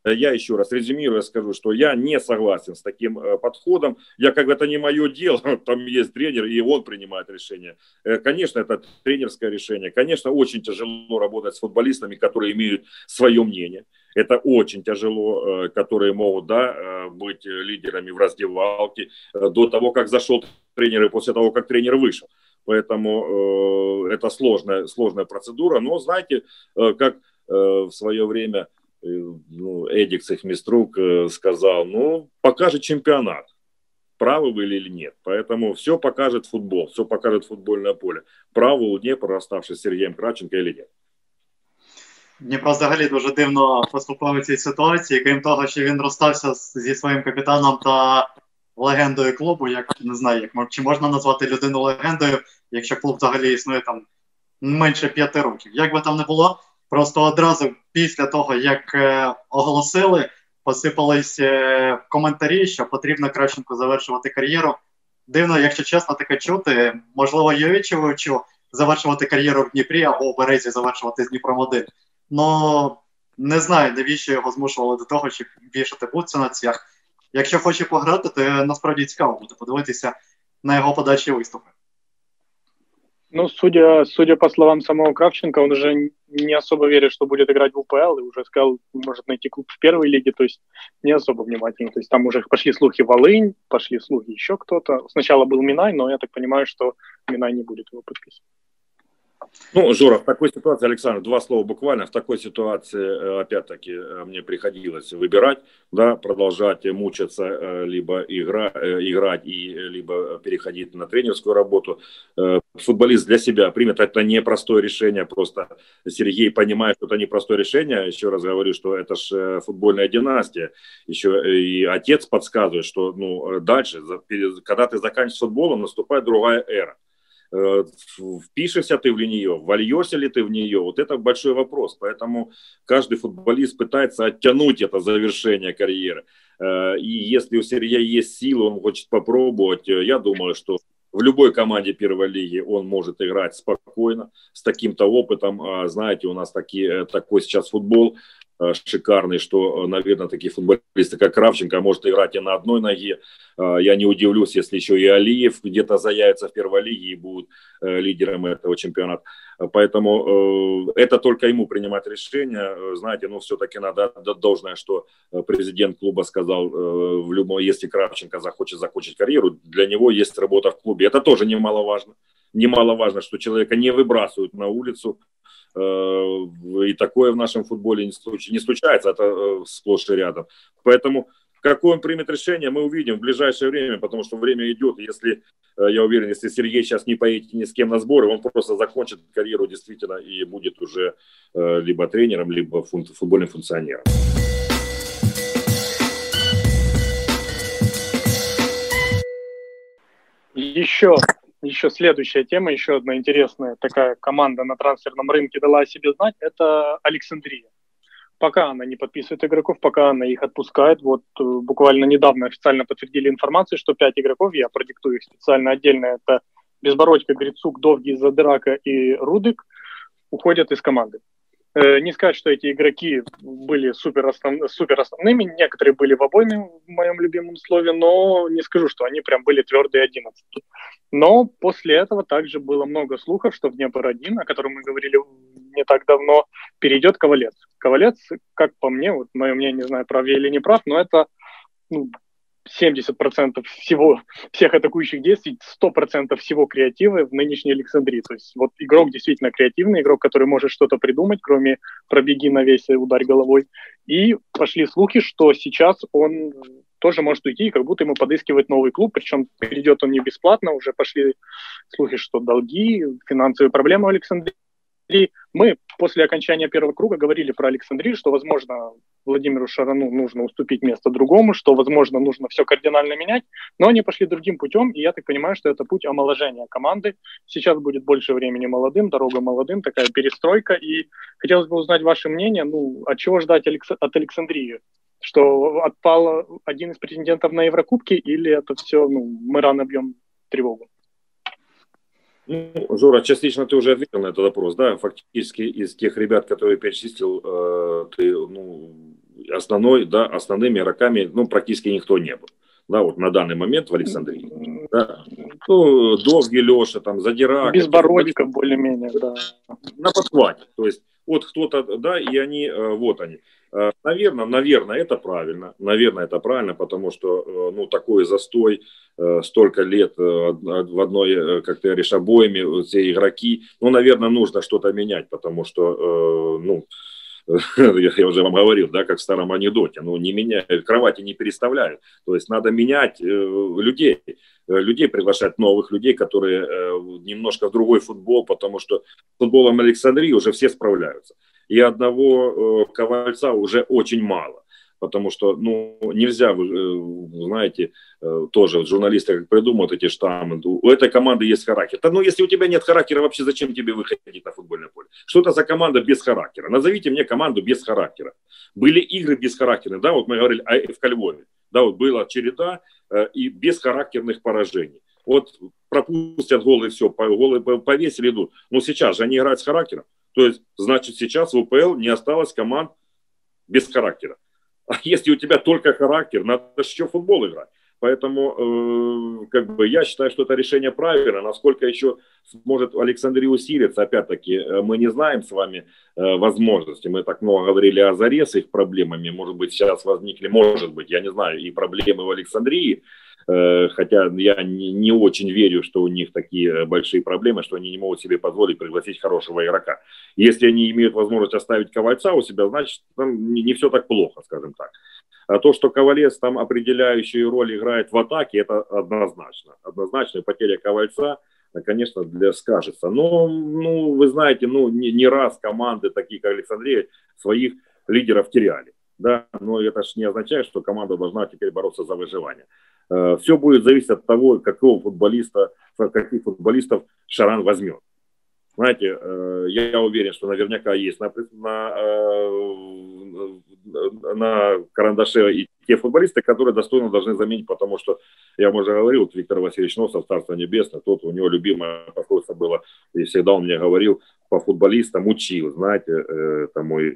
Я еще раз резюмирую, скажу, что я не согласен с таким э, подходом. Я как бы это не мое дело, там есть тренер, и он принимает решение. Э, конечно, это тренерское решение. Конечно, очень тяжело работать с футболистами, которые имеют свое мнение. Это очень тяжело, э, которые могут да, быть лидерами в раздевалке до того, как зашел тренер и после того, как тренер вышел. Поэтому это сложная, сложная процедура. Но знаете, как в свое время ну, Эдик Цехмиструк э, сказал, ну, покажет чемпионат, правы вы или нет. Поэтому все покажет футбол, все покажет футбольное поле. Право у Днепра, расставшись с Сергеем Краченко или нет. Дніпро взагалі дуже дивно поступав у цій ситуації, крім того, що він розстався зі своїм капітаном та легендою клубу. Як не знаю, як чи можна назвати людину легендою, якщо клуб взагалі існує там менше п'яти років. Як би там не було, просто одразу після того, як е, оголосили, посипались е, коментарі, що потрібно Кравченко завершувати кар'єру. Дивно, якщо чесно, таке чути. Можливо, Йовічевичу завершувати кар'єру в Дніпрі або у Березі завершувати з Дніпром 1. Ну не знаю, навіщо його змушували до того, щоб вішати бутси на цвях. Якщо хоче пограти, то насправді цікаво буде подивитися на його подальші виступи. Ну, судя, судя по словам самого Кравченко, он уже не особо верит, что будет играть в УПЛ, и уже сказал, может найти клуб в первой лиге, то есть не особо внимательно. То есть там уже пошли слухи Волынь, пошли слухи еще кто-то. Сначала был Минай, но я так понимаю, что Минай не будет его подписывать. Ну, Жора, в такой ситуации, Александр, два слова буквально. В такой ситуации, э, опять-таки, э, мне приходилось выбирать, да, продолжать мучиться, э, либо игра, играть, и, либо переходить на тренерскую работу. Футболист для себя примет это непростое решение, просто Сергей понимает, что это непростое решение. Еще раз говорю, что это же футбольная династия. Еще и отец подсказывает, что ну, дальше, когда ты заканчиваешь футболом, наступает другая эра. Э, впишешься ты в нее, вольешься ли ты в нее, вот это большой вопрос. Поэтому каждый футболист пытается оттянуть это завершение карьеры. Э, и если у Сергея есть силы, он хочет попробовать, э, я думаю, что в любой команде первой лиги он может играть спокойно, с таким-то опытом. А, знаете, у нас такие, такой сейчас футбол, шикарный, что, э, наверное, такие футболисты, как Кравченко, может играть и на одной ноге. Э, я не удивлюсь, если еще и Алиев где-то заявится в первой лиге и будет лидером этого чемпионата. Поэтому это только ему принимать решение. Знаете, ну все-таки надо отдать должное, что президент клуба сказал, в любом, если Кравченко захочет закончить карьеру, для него есть работа в клубе. Это тоже немаловажно. Немаловажно, что человека не выбрасывают на улицу, Э, и такое в нашем футболе не, случается, это э, сплошь и рядом. Поэтому какое он примет решение, мы увидим в ближайшее время, потому что время идет. Если, э, я уверен, если Сергей сейчас не поедет ни с кем на сборы, он просто закончит карьеру действительно и будет уже либо тренером, либо футбольным функционером. Еще еще следующая тема, еще одна интересная такая команда на трансферном рынке дала о себе знать, это Александрия. Пока она не подписывает игроков, пока она их отпускает. Вот э, буквально недавно официально подтвердили информацию, что пять игроков, я продиктую их специально отдельно, это Безбородько, Грицук, Довги, Задрака и Рудик, уходят из команды. Э, не сказать, что эти игроки были супер, основ... супер основными, некоторые были в обойме, в моем любимом слове, но не скажу, что они прям были твердые одиннадцатки. Но после этого также было много слухов, что в Днепр-1, о котором мы говорили не так давно, перейдет Ковалец. Ковалец, как по мне, вот мое мнение, не знаю, прав я или не прав, но это ну, 70% всего, всех атакующих действий, 100% всего креатива в нынешней Александрии. То есть вот игрок действительно креативный, игрок, который может что-то придумать, кроме пробеги на весь удар головой. И пошли слухи, что сейчас он тоже может уйти, как будто ему подыскивает новый клуб, причем перейдет он не бесплатно, уже пошли слухи, что долги, финансовые проблемы в Александрии. Мы после окончания первого круга говорили про Александрию, что, возможно, Владимиру Шарану нужно уступить место другому, что, возможно, нужно все кардинально менять, но они пошли другим путем, и я так понимаю, что это путь омоложения команды. Сейчас будет больше времени молодым, дорога молодым, такая перестройка, и хотелось бы узнать ваше мнение, ну, от чего ждать от Александрии? Что отпал один из претендентов на Еврокубки, или это все, ну, мы рано бьем тревогу? Ну, Жора, частично ты уже ответил на этот вопрос, да, фактически из тех ребят, которые перечислил, э, ты, ну, основной, да, основными игроками, ну, практически никто не был, да, вот на данный момент в Александрии, да, ну, Довги, Леша, там, Задирак. Безбородько более-менее, да. На подхвате, то есть вот кто-то, да, и они, э, вот они. Э, наверное, наверное, это правильно. Наверное, это правильно, потому что э, ну, такой застой, э, столько лет в одной, как ты говоришь, обоими, все игроки, ну, наверное, нужно что-то менять, потому что, ну, я уже вам говорил, да, как в старом анекдоте, ну, не меняют, кровати не переставляют. То есть надо менять людей, людей приглашать новых людей, которые немножко в другой футбол, потому что футболом Александрии уже все справляются. И одного э, Ковальца уже очень мало потому что, ну, нельзя, вы э, знаете, э, тоже журналисты как придумывают эти штаммы, у этой команды есть характер. Да, ну, если у тебя нет характера, вообще зачем тебе выходить на футбольное поле? Что это за команда без характера? Назовите мне команду без характера. Были игры без характера, да, вот мы говорили о ФК Львове, да, вот была череда э, и без характерных поражений. Вот пропустят голы, все, голы повесили, идут. Но сейчас же они играют с характером. То есть, значит, сейчас в УПЛ не осталось команд без характера. А если у тебя только характер, надо еще футбол играть. Поэтому э, как бы я считаю, что это решение правильно. Насколько еще сможет Александрия усилиться, опять-таки, э, мы не знаем с вами э, возможности. Мы так много говорили о Заре с их проблемами. Может быть, сейчас возникли, может быть, я не знаю, и проблемы в Александрии. Э, хотя я не, очень верю, что у них такие большие проблемы, что они не могут себе позволить пригласить хорошего игрока. Если они имеют возможность оставить Ковальца у себя, значит, там не, все так плохо, скажем так. А то, что Ковалец там определяющую роль играет в атаке, это однозначно. Однозначно потеря Ковальца, конечно, для скажется. Но, ну, вы знаете, ну, не, не раз команды, такие как Александрия, своих лидеров теряли. Да, но это же не означает, что команда должна теперь бороться за выживание. Э, Все будет зависеть от того, какого футболиста, каких футболистов Шаран возьмет. Знаете, э, я уверен, что наверняка есть на, на, э, на карандаше и те футболисты, которые достойно должны заменить, потому что, я уже говорил, Виктор Васильевич Носов, Царство Небесное, тот, у него любимое пословица было, и всегда он мне говорил, по футболистам учил, знаете, это мой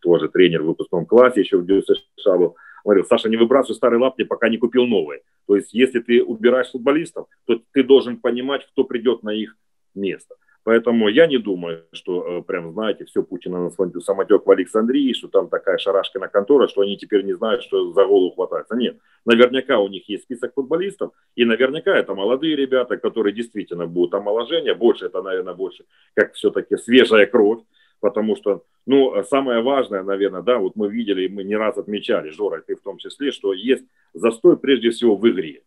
тоже тренер в выпускном классе, еще в США был, говорил, Саша, не выбрасывай старые лапти, пока не купил новые. То есть, если ты убираешь футболистов, то ты должен понимать, кто придет на их место. Поэтому я не думаю, что э, прям, знаете, все Путина на самотек в Александрии, что там такая шарашка на контора, что они теперь не знают, что за голову хватается. Нет, наверняка у них есть список футболистов, и наверняка это молодые ребята, которые действительно будут омоложения, больше это, наверное, больше, как все-таки свежая кровь, потому что, ну, самое важное, наверное, да, вот мы видели, мы не раз отмечали, Жора, ты в том числе, что есть застой прежде всего в игре.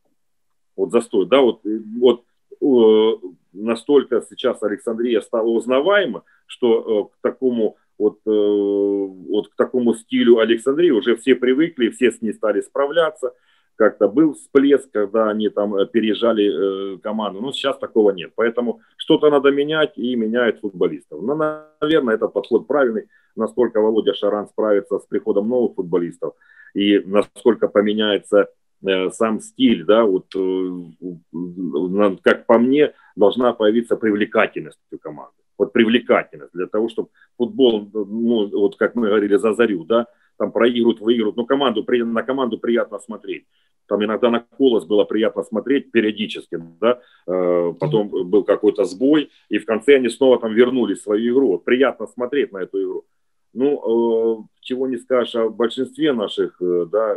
Вот застой, да, вот, вот э, настолько сейчас Александрия стала узнаваема, что э, к такому вот, э, вот к такому стилю Александрии уже все привыкли, все с ней стали справляться как-то был всплеск, когда они там э, переезжали э, команду. Но сейчас такого нет. Поэтому что-то надо менять и меняют футболистов. Но, ну, наверное, этот подход правильный. Насколько Володя Шаран справится с приходом новых футболистов и насколько поменяется э, сам стиль, да, вот э, как по мне, должна появиться привлекательность у команды. Вот привлекательность для того, чтобы футбол, ну, вот как мы говорили за Зарю, да, там проигрывают, выигрывают, но команду, на команду приятно смотреть. Там иногда на колос было приятно смотреть периодически, да, э, потом был какой-то сбой, и в конце они снова там вернулись в свою игру. Вот приятно смотреть на эту игру. Ну, э, чего не скажешь о большинстве наших, э, да,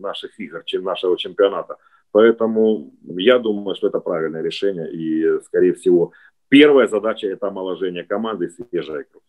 наших игр, чем нашего чемпионата. Поэтому я думаю, что это правильное решение, и, скорее всего, первая задача – это омоложение команды, свежая кровь.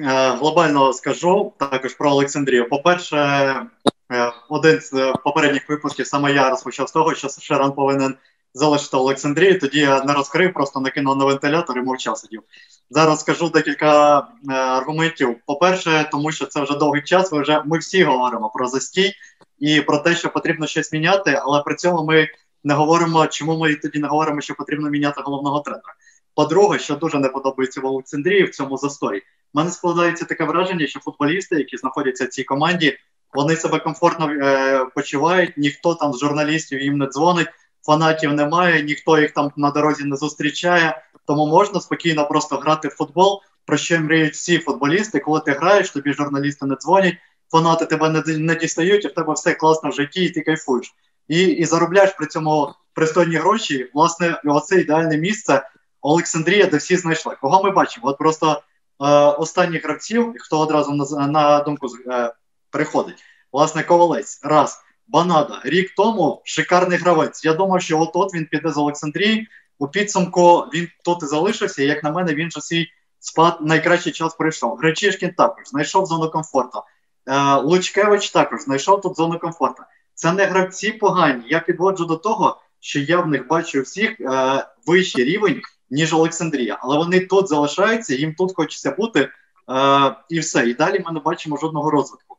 Е, глобально скажу також про Олександрію. По-перше, е, один з попередніх випусків саме я розпочав з того, що Шеран повинен залишити Олександрію. Тоді я не розкрив, просто накинув на вентилятор і мовчав сидів. Зараз скажу декілька е, аргументів. По-перше, тому що це вже довгий час. Ми вже ми всі говоримо про застій і про те, що потрібно щось міняти, але при цьому ми не говоримо, чому ми тоді не говоримо, що потрібно міняти головного тренера. По-друге, що дуже не подобається в Олександрії в цьому засторі, в мене складається таке враження, що футболісти, які знаходяться в цій команді, вони себе комфортно е, почувають, ніхто там з журналістів їм не дзвонить, фанатів немає, ніхто їх там на дорозі не зустрічає. Тому можна спокійно просто грати в футбол, про що мріють всі футболісти. Коли ти граєш, тобі журналісти не дзвонять, фанати тебе не, не дістають, і в тебе все класно в житті, і ти кайфуєш. І і заробляєш при цьому пристойні гроші. Власне, оце ідеальне місце Олександрія, де всі знайшли. Кого ми бачимо? От просто Е, останніх гравців, хто одразу на, на думку е, приходить. Власне, ковалець, раз. Банада. Рік тому шикарний гравець. Я думав, що от от він піде з Олександрії. У підсумку він тут і залишився. І, як на мене, він же свій спад найкращий час прийшов. Гречишкін також знайшов зону комфорту. Е, Лучкевич також знайшов тут зону комфорту. Це не гравці погані. Я підводжу до того, що я в них бачу всіх е, вищий рівень, ніж Олександрія. Але вони тут залишаються, їм тут хочеться бути, е, і все. І далі ми не бачимо жодного розвитку.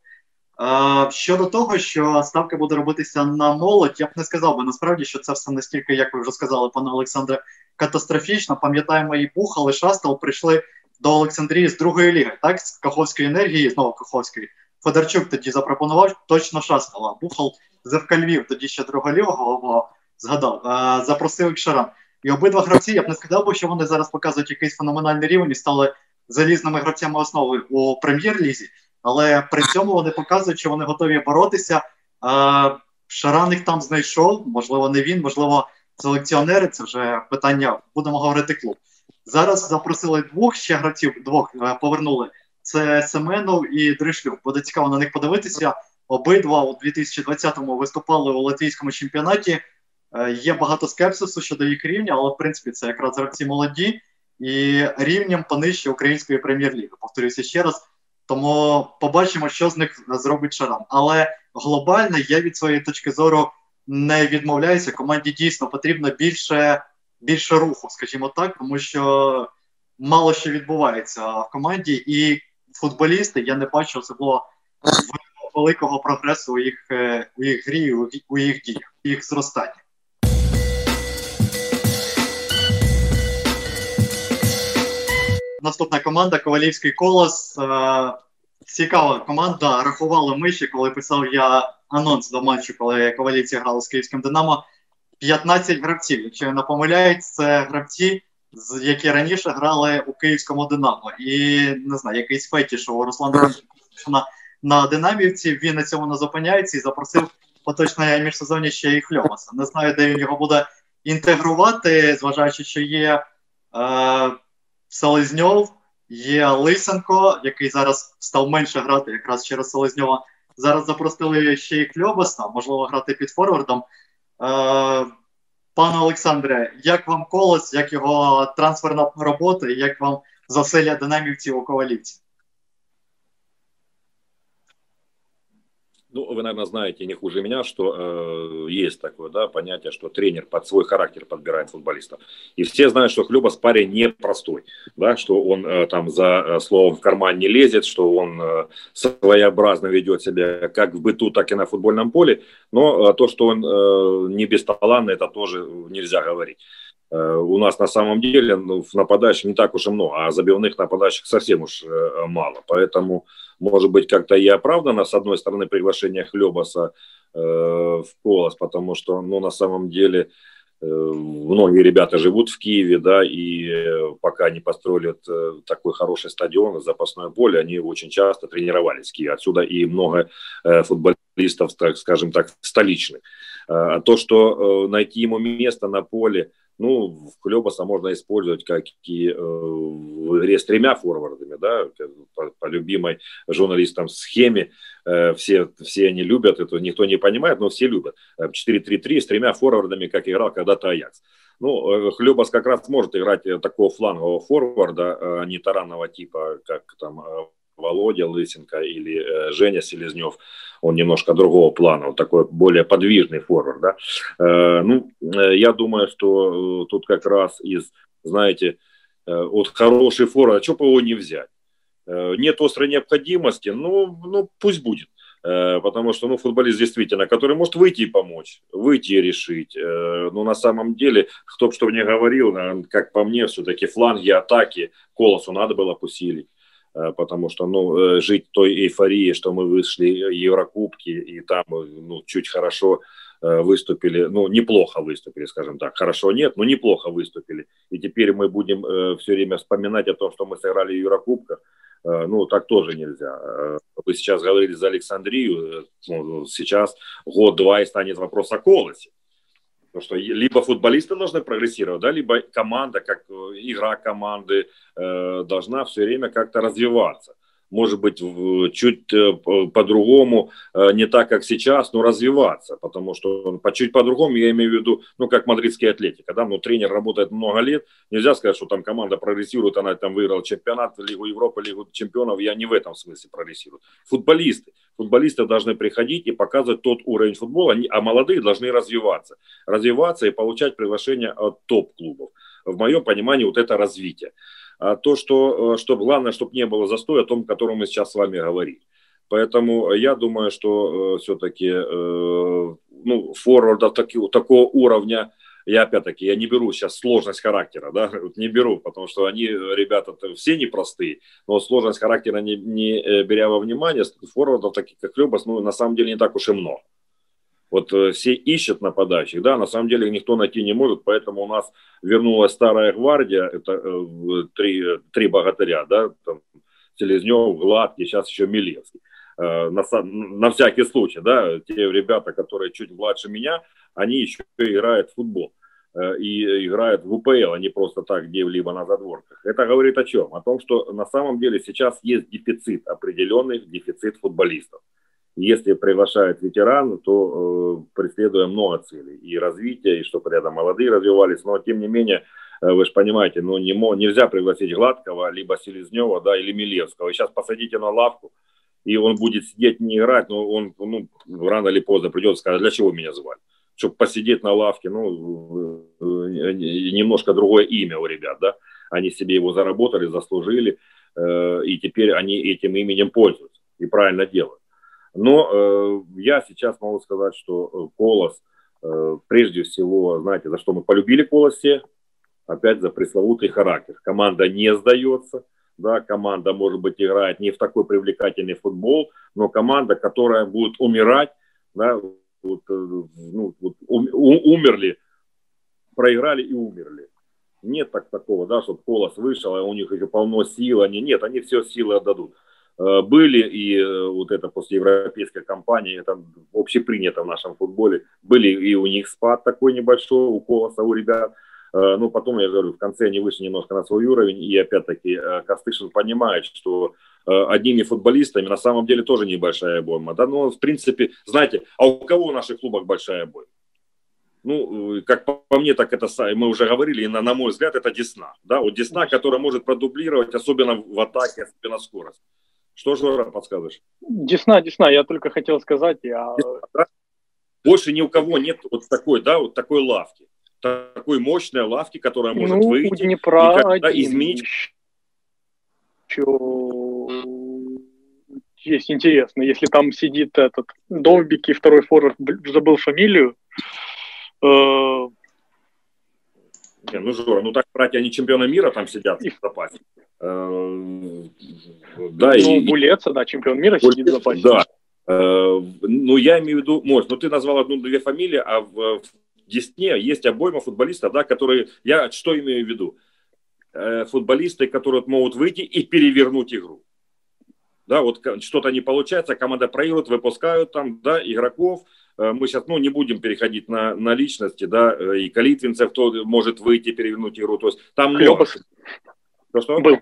Е, щодо того, що ставка буде робитися на молодь, я б не сказав би насправді, що це все настільки, як ви вже сказали, пане Олександре, катастрофічно. Пам'ятаємо, і Бухал, і Шастал прийшли до Олександрії з другої ліги, так, з Каховської енергії, знову Каховської. Федорчук тоді запропонував точно Шастала. Бухал Львів, тоді ще друголівого згадав, е, запросив Шаран. І обидва гравці, я б не сказав, що вони зараз показують якийсь феноменальний рівень і стали залізними гравцями основи у прем'єр-лізі, але при цьому вони показують, що вони готові боротися. Шаран їх там знайшов, можливо, не він, можливо, селекціонери. Це вже питання, будемо говорити клуб. Зараз запросили двох ще гравців, двох е, повернули. Це Семенов і Дришлюк. Буде цікаво на них подивитися. Обидва у 2020-му виступали у латвійському чемпіонаті. Е, є багато скепсису щодо їх рівня, але в принципі це якраз гравці молоді і рівнем понижче української прем'єр-ліги. Повторюся ще раз. Тому побачимо, що з них зробить Шаран. Але глобально я від своєї точки зору не відмовляюся. Команді дійсно потрібно більше більше руху, скажімо так, тому що мало що відбувається в команді, і футболісти я не бачу особливо великого прогресу у їх е, у їх грі, у їх діях, у їх зростанні. Наступна команда Ковалівський колос. Е, цікава команда. Рахували миші, коли писав я анонс до матчу, коли ковалівці грали з київським Динамо. 15 гравців. Якщо я не помиляюсь, це гравці, які раніше грали у київському Динамо. І не знаю, якийсь фетіш у Руслана на, на Динамівці. Він на цьому не зупиняється і запросив поточне міжсезоння ще і Хльомаса. Не знаю, де він його буде інтегрувати, зважаючи, що є е, Селезньов, є Лисенко, який зараз став менше грати якраз через Селезньова. Зараз запросили ще й Кльобаса, можливо, грати під форвардом. Е, пане Олександре, як вам колос, як його трансферна робота, і як вам заселя динамівців у ковалівці? Ну, вы, наверное, знаете не хуже меня, что э, есть такое да, понятие, что тренер под свой характер подбирает футболистов. И все знают, что Хлебас парень непростой, да, что он э, там за э, словом в карман не лезет, что он э, своеобразно ведет себя как в быту, так и на футбольном поле. Но э, то, что он э, не бесталанный, это тоже нельзя говорить. Э, у нас на самом деле ну, нападающих не так уж и много, а забивных нападающих совсем уж э, мало. Поэтому может быть, как-то и оправдано, с одной стороны, приглашение Хлебаса э, в Колос, потому что, ну, на самом деле, э, многие ребята живут в Киеве, да, и э, пока не построили э, такой хороший стадион, запасное поле, они очень часто тренировались в Киеве. Отсюда и много э, футболистов, так скажем так, столичных. А то, что найти ему место на поле, ну, Хлебаса можно использовать как и э, в игре с тремя форвардами, да, по, любимой журналистам схеме. Э, все, все они любят, это никто не понимает, но все любят. 4-3-3 с тремя форвардами, как играл когда-то Аякс. Ну, э, Хлебас как раз может играть такого флангового форварда, а не таранного типа, как там Володя Лысенко или э, Женя Селезнев, он немножко другого плана, вот такой более подвижный форвард, да. Э, ну, э, я думаю, что тут как раз из, знаете, вот хороший форвард, а что по его не взять? Нет острой необходимости, ну, ну пусть будет. Потому что, ну, футболист действительно, который может выйти и помочь, выйти и решить. Но на самом деле, кто бы что мне говорил, как по мне, все-таки фланги атаки Колосу надо было усилить. Э, потому что, ну, э, жить той эйфории, что мы вышли Еврокубки и там, э, ну, чуть хорошо выступили, ну, неплохо выступили, скажем так. Хорошо нет, но неплохо выступили. И теперь мы будем все время вспоминать о том, что мы сыграли в Еврокубках. Ну, так тоже нельзя. Вы сейчас говорили за Александрию, ну, сейчас год-два и станет вопрос о Колосе. Потому что либо футболисты должны прогрессировать, да, либо команда, как э, игра команды, э, должна все время как-то развиваться. Может быть, чуть э, по-другому, э, не так, как сейчас, но развиваться, потому что по чуть по-другому, я имею в виду, ну, как мадридский атлетик, когда ну, тренер работает много лет, нельзя сказать, что там команда прогрессирует, она там выиграла чемпионат, Лигу Европы, Лигу чемпионов, я не в этом смысле прогрессирую. Футболисты, футболисты должны приходить и показывать тот уровень футбола, а молодые должны развиваться, развиваться и получать приглашение от топ-клубов. В моем понимании вот это развитие. А то, что, э, что главное, чтобы не было застоя, о том, о котором мы сейчас с вами говорим. Поэтому я думаю, что э, все-таки э, ну, форвардов таки, такого уровня, я опять-таки, я не беру сейчас сложность характера, да, не беру, потому что они, ребята, все непростые, но сложность характера не, не беря во внимание, форвардов таких, как Любас, ну, на самом деле не так уж и много. Вот э, все ищут нападающих, да, на самом деле их никто найти не может, поэтому у нас вернулась старая гвардия, это э, три, три богатыря, да, там, Селезнев, Гладкий, сейчас еще Милевский. Э, на, на всякий случай, да, те ребята, которые чуть младше меня, они еще играют в футбол и играют в УПЛ, а не просто так где-либо на задворках. Это говорит о чем? О том, что на самом деле сейчас есть дефицит, определенный дефицит футболистов. Если приглашают ветеран, то э, преследуя много целей. И развитие, и чтобы рядом молодые развивались. Но тем не менее, э, вы же понимаете, ну не, нельзя пригласить Гладкого, либо Селезнева, да, или Милевского. И сейчас посадите на лавку, и он будет сидеть не играть, но он ну, рано или поздно придет и скажет, для чего меня звали? Чтобы посидеть на лавке, ну, э, э, немножко другое имя у ребят, да? Они себе его заработали, заслужили, и теперь они этим именем пользуются и правильно делают. Но э, я сейчас могу сказать, что э, Колос, э, прежде всего, знаете, за что мы полюбили Колос все? Опять за пресловутый характер. Команда не сдается, да, команда, может быть, играет не в такой привлекательный футбол, но команда, которая будет умирать, да, вот, э, ну, вот, ум, умерли, проиграли и умерли. Нет так такого, да, чтобы Колос вышел, а у них еще полно сил, они нет, они все силы отдадут. Э, были, и э, вот это после европейской кампании, это общепринято в нашем футболе, были и у них спад такой небольшой, у Колоса, у ребят, э, ну, потом, я говорю, в конце они вышли немножко на свой уровень, и опять-таки Костышин понимает, что одними футболистами на самом деле тоже небольшая обойма. Да, но, в принципе, знаете, а у кого в наших клубах большая обойма? Ну, как по мне, так это, мы уже говорили, и на, на мой взгляд, это Десна. Да, вот Десна, которая может продублировать, особенно в атаке, особенно скорость. Что же подсказываешь? Десна, Десна, я только хотел сказать. Я... да? Больше ни у кого нет вот такой, да, вот такой лавки. Такой мощной лавки, которая может ну, выйти Днепра и когда изменить. Еще есть интересно, если там сидит этот Довбик и второй форвард, забыл фамилию. Э... Не, ну, Жора, ну так братья, они чемпионы мира там сидят в запасе. Э, да, ну, и, Булеца, да, чемпион мира Булеца, сидит в запасе. Да. Э, ну, я имею в виду, может, ну, ты назвал одну-две фамилии, а в, в Десне есть обойма футболистов, да, которые, я что имею в виду? Э, футболисты, которые могут выйти и перевернуть игру. Да, вот что-то не получается, команда проигрывает, выпускают там, да, игроков. Мы сейчас, ну, не будем переходить на, на личности, да, и Калитвинцев, кто может выйти, перевернуть игру. То есть там много. Что, что? Был.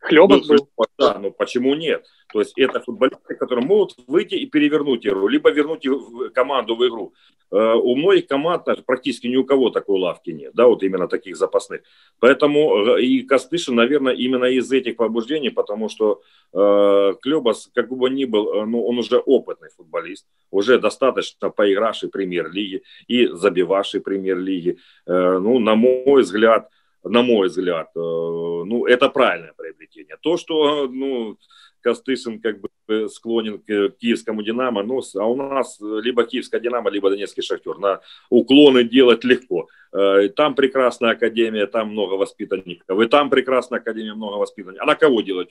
Хлебов был. Да, но почему нет? То есть это футболисты, которые могут выйти и перевернуть игру, либо вернуть команду в игру. Э, у многих команд практически ни у кого такой лавки нет, да, вот именно таких запасных. Поэтому э, и Костышин, наверное, именно из этих побуждений, потому что э, Клебас, как бы ни был, э, ну, он уже опытный футболист, уже достаточно поигравший премьер-лиги и забивавший премьер-лиги. Э, ну, на мой взгляд, на мой взгляд, э, ну, это правильное приобретение. То, что, ну, Костышин как бы склонен к киевскому «Динамо», ну, а у нас либо киевская «Динамо», либо донецкий «Шахтер». На уклоны делать легко. Э, там прекрасная академия, там много воспитанников. И там прекрасная академия, много воспитанников. А на кого делать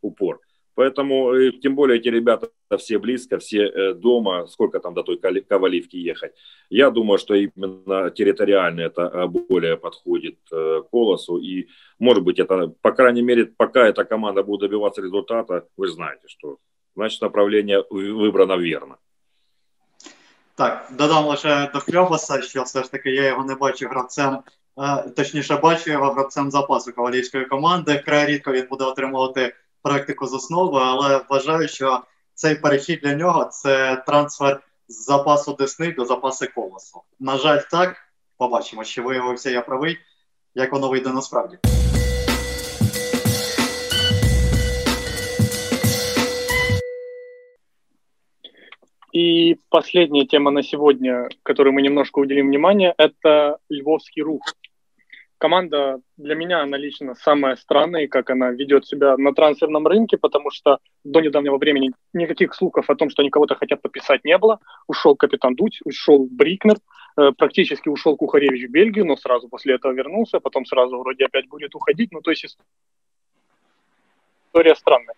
упор? Поэтому, э, тем более, эти ребята все близко, все э, дома, сколько там до той Коваливки ехать. Я думаю, что именно территориально это э, более подходит Колосу. И, может быть, это, по крайней мере, пока эта команда будет добиваться результата, вы знаете, что значит направление вибрано верно. Так, додам лише до Хльобаса, що все ж таки я його не бачу гравцем, точніше бачу його гравцем запасу ковалівської команди. Край рідко він буде отримувати практику з основи, але вважаю, що цей перехід для нього це трансфер з запасу Десни до запасу колосу. На жаль, так. Побачимо, чи виявився я правий, як воно вийде насправді. И последняя тема на сегодня, которой мы немножко уделим внимание, это Львовский рух. Команда для меня, она лично самая странная, как она ведет себя на трансферном рынке, потому что до недавнего времени никаких слухов о том, что они кого-то хотят подписать, не было. Ушел капитан Дудь, ушел Брикнер, э, практически ушел Кухаревич в Бельгию, но сразу после этого вернулся, потом сразу вроде опять будет уходить. Ну, то есть история странная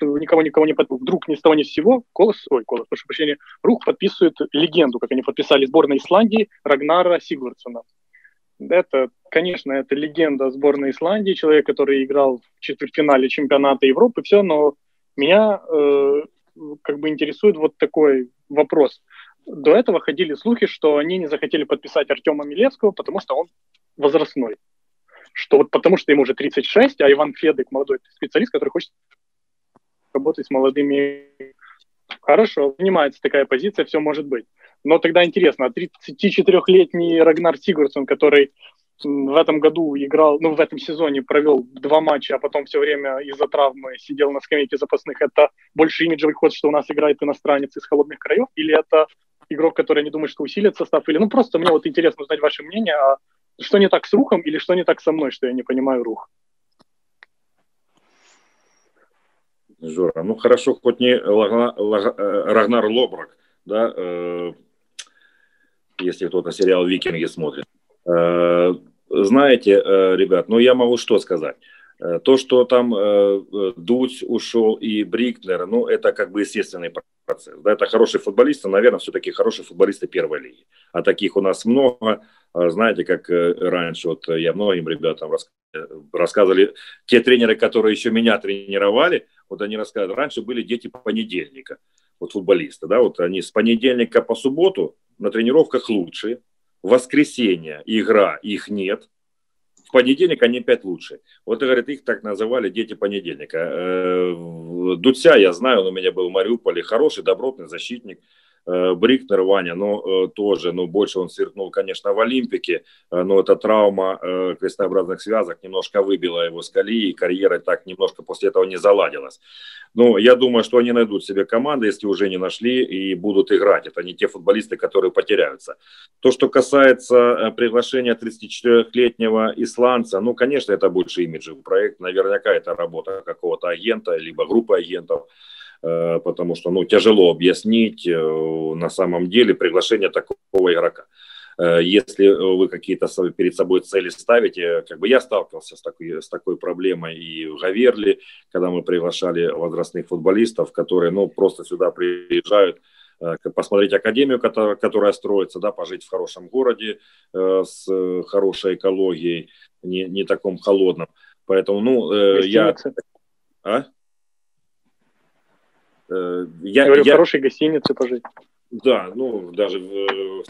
никого никого не подписывают. Вдруг ни с того ни с сего Колос, ой, Колос, прошу прощения, Рух подписывает легенду, как они подписали сборной Исландии Рагнара Сигвардсона. Это, конечно, это легенда сборной Исландии, человек, который играл в четвертьфинале чемпионата Европы, все, но меня э, как бы интересует вот такой вопрос. До этого ходили слухи, что они не захотели подписать Артема Милевского, потому что он возрастной. Что вот потому что ему уже 36, а Иван Федек, молодой специалист, который хочет работать с молодыми. Хорошо, принимается такая позиция, все может быть. Но тогда интересно, а 34-летний Рагнар Сигурдсон, который в этом году играл, ну, в этом сезоне провел два матча, а потом все время из-за травмы сидел на скамейке запасных, это больше имиджевый ход, что у нас играет иностранец из холодных краев, или это игрок, который не думает, что усилит состав, или, ну, просто мне вот интересно узнать ваше мнение, а что не так с Рухом или что не так со мной, что я не понимаю Рух? Жора. Ну хорошо, хоть не э, Рагнар Лобрак, да, э, если кто-то сериал «Викинги» смотрит. Э, знаете, э, ребят, ну я могу что сказать. Э, то, что там Дудь ушел и Брикнер, ну, это как бы естественный процесс. Да, это хорошие футболисты, наверное, все-таки хорошие футболисты первой лиги. А таких у нас много. Знаете, как раньше, вот я многим ребятам рассказывали, те тренеры, которые еще меня тренировали, вот они рассказывают, раньше были дети понедельника, вот футболисты, да, вот они с понедельника по субботу на тренировках лучшие, в воскресенье игра, их нет, в понедельник они опять лучше. Вот, говорит, их так называли дети понедельника. Э, Дудся, я знаю, он у меня был в Мариуполе, хороший, добротный защитник, Брикнер Ваня, но э, тоже, ну, больше он сверкнул, конечно, в Олимпике, э, но эта травма крестообразных связок немножко выбила его с колеи, и карьера так немножко после этого не заладилась. Но я думаю, что они найдут себе команды, если уже не нашли, и будут играть. Это не те футболисты, которые потеряются. То, что касается приглашения 34-летнего исландца, ну, конечно, это больше имиджевый проект. Наверняка это работа какого-то агента, либо группы агентов. Э, потому что ну, тяжело объяснить э, на самом деле приглашение такого игрока. Э, если вы какие-то перед собой цели ставите, как бы я сталкивался с такой, с такой проблемой и в Гаверли, когда мы приглашали возрастных футболистов, которые ну, просто сюда приезжают, посмотреть академию, которая, строится, да, пожить в хорошем городе с хорошей экологией, не, не таком холодном. Поэтому, ну, э, я... А? Э, я, говорю, я... хорошей гостинице пожить. Да, ну, даже в...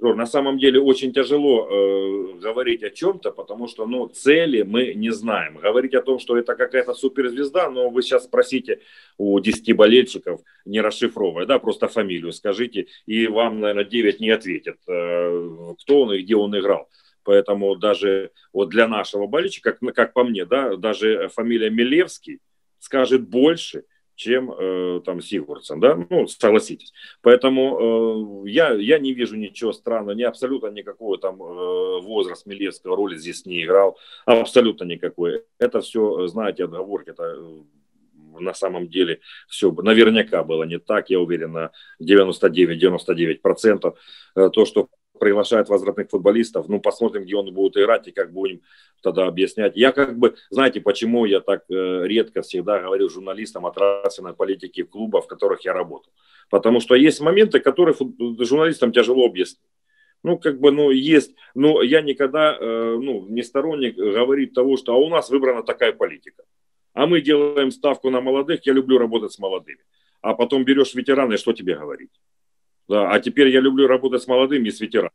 Жор, на самом деле очень тяжело э, говорить о чем-то, потому что ну, цели мы не знаем. Говорить о том, что это какая-то суперзвезда, но вы сейчас спросите у 10 болельщиков, не расшифровывая, да, просто фамилию скажите, и вам, наверное, 9 не ответят, э, кто он и где он играл. Поэтому даже вот для нашего болельщика, как, как по мне, да, даже фамилия Милевский скажет больше, чем э, там Сигурдсон, да, ну, согласитесь. Поэтому э, я, я не вижу ничего странного, ни абсолютно никакой там э, возраст Милевского роли здесь не играл, абсолютно никакой. Это все, знаете, отговорки, это э, на самом деле все наверняка было не так, я уверен, на 99-99%. Э, то, что приглашает возвратных футболистов. Ну, посмотрим, где он будет играть и как будем тогда объяснять. Я как бы, знаете, почему я так э, редко всегда говорю журналистам о трансферной политике клубов, в которых я работал. Потому что есть моменты, которые журналистам тяжело объяснить. Ну, как бы, ну, есть, но я никогда, э, ну, не сторонник говорить того, что а у нас выбрана такая политика. А мы делаем ставку на молодых, я люблю работать с молодыми. А потом берешь ветерана, и что тебе говорить? Да, а теперь я люблю работать с молодыми и с ветеранами.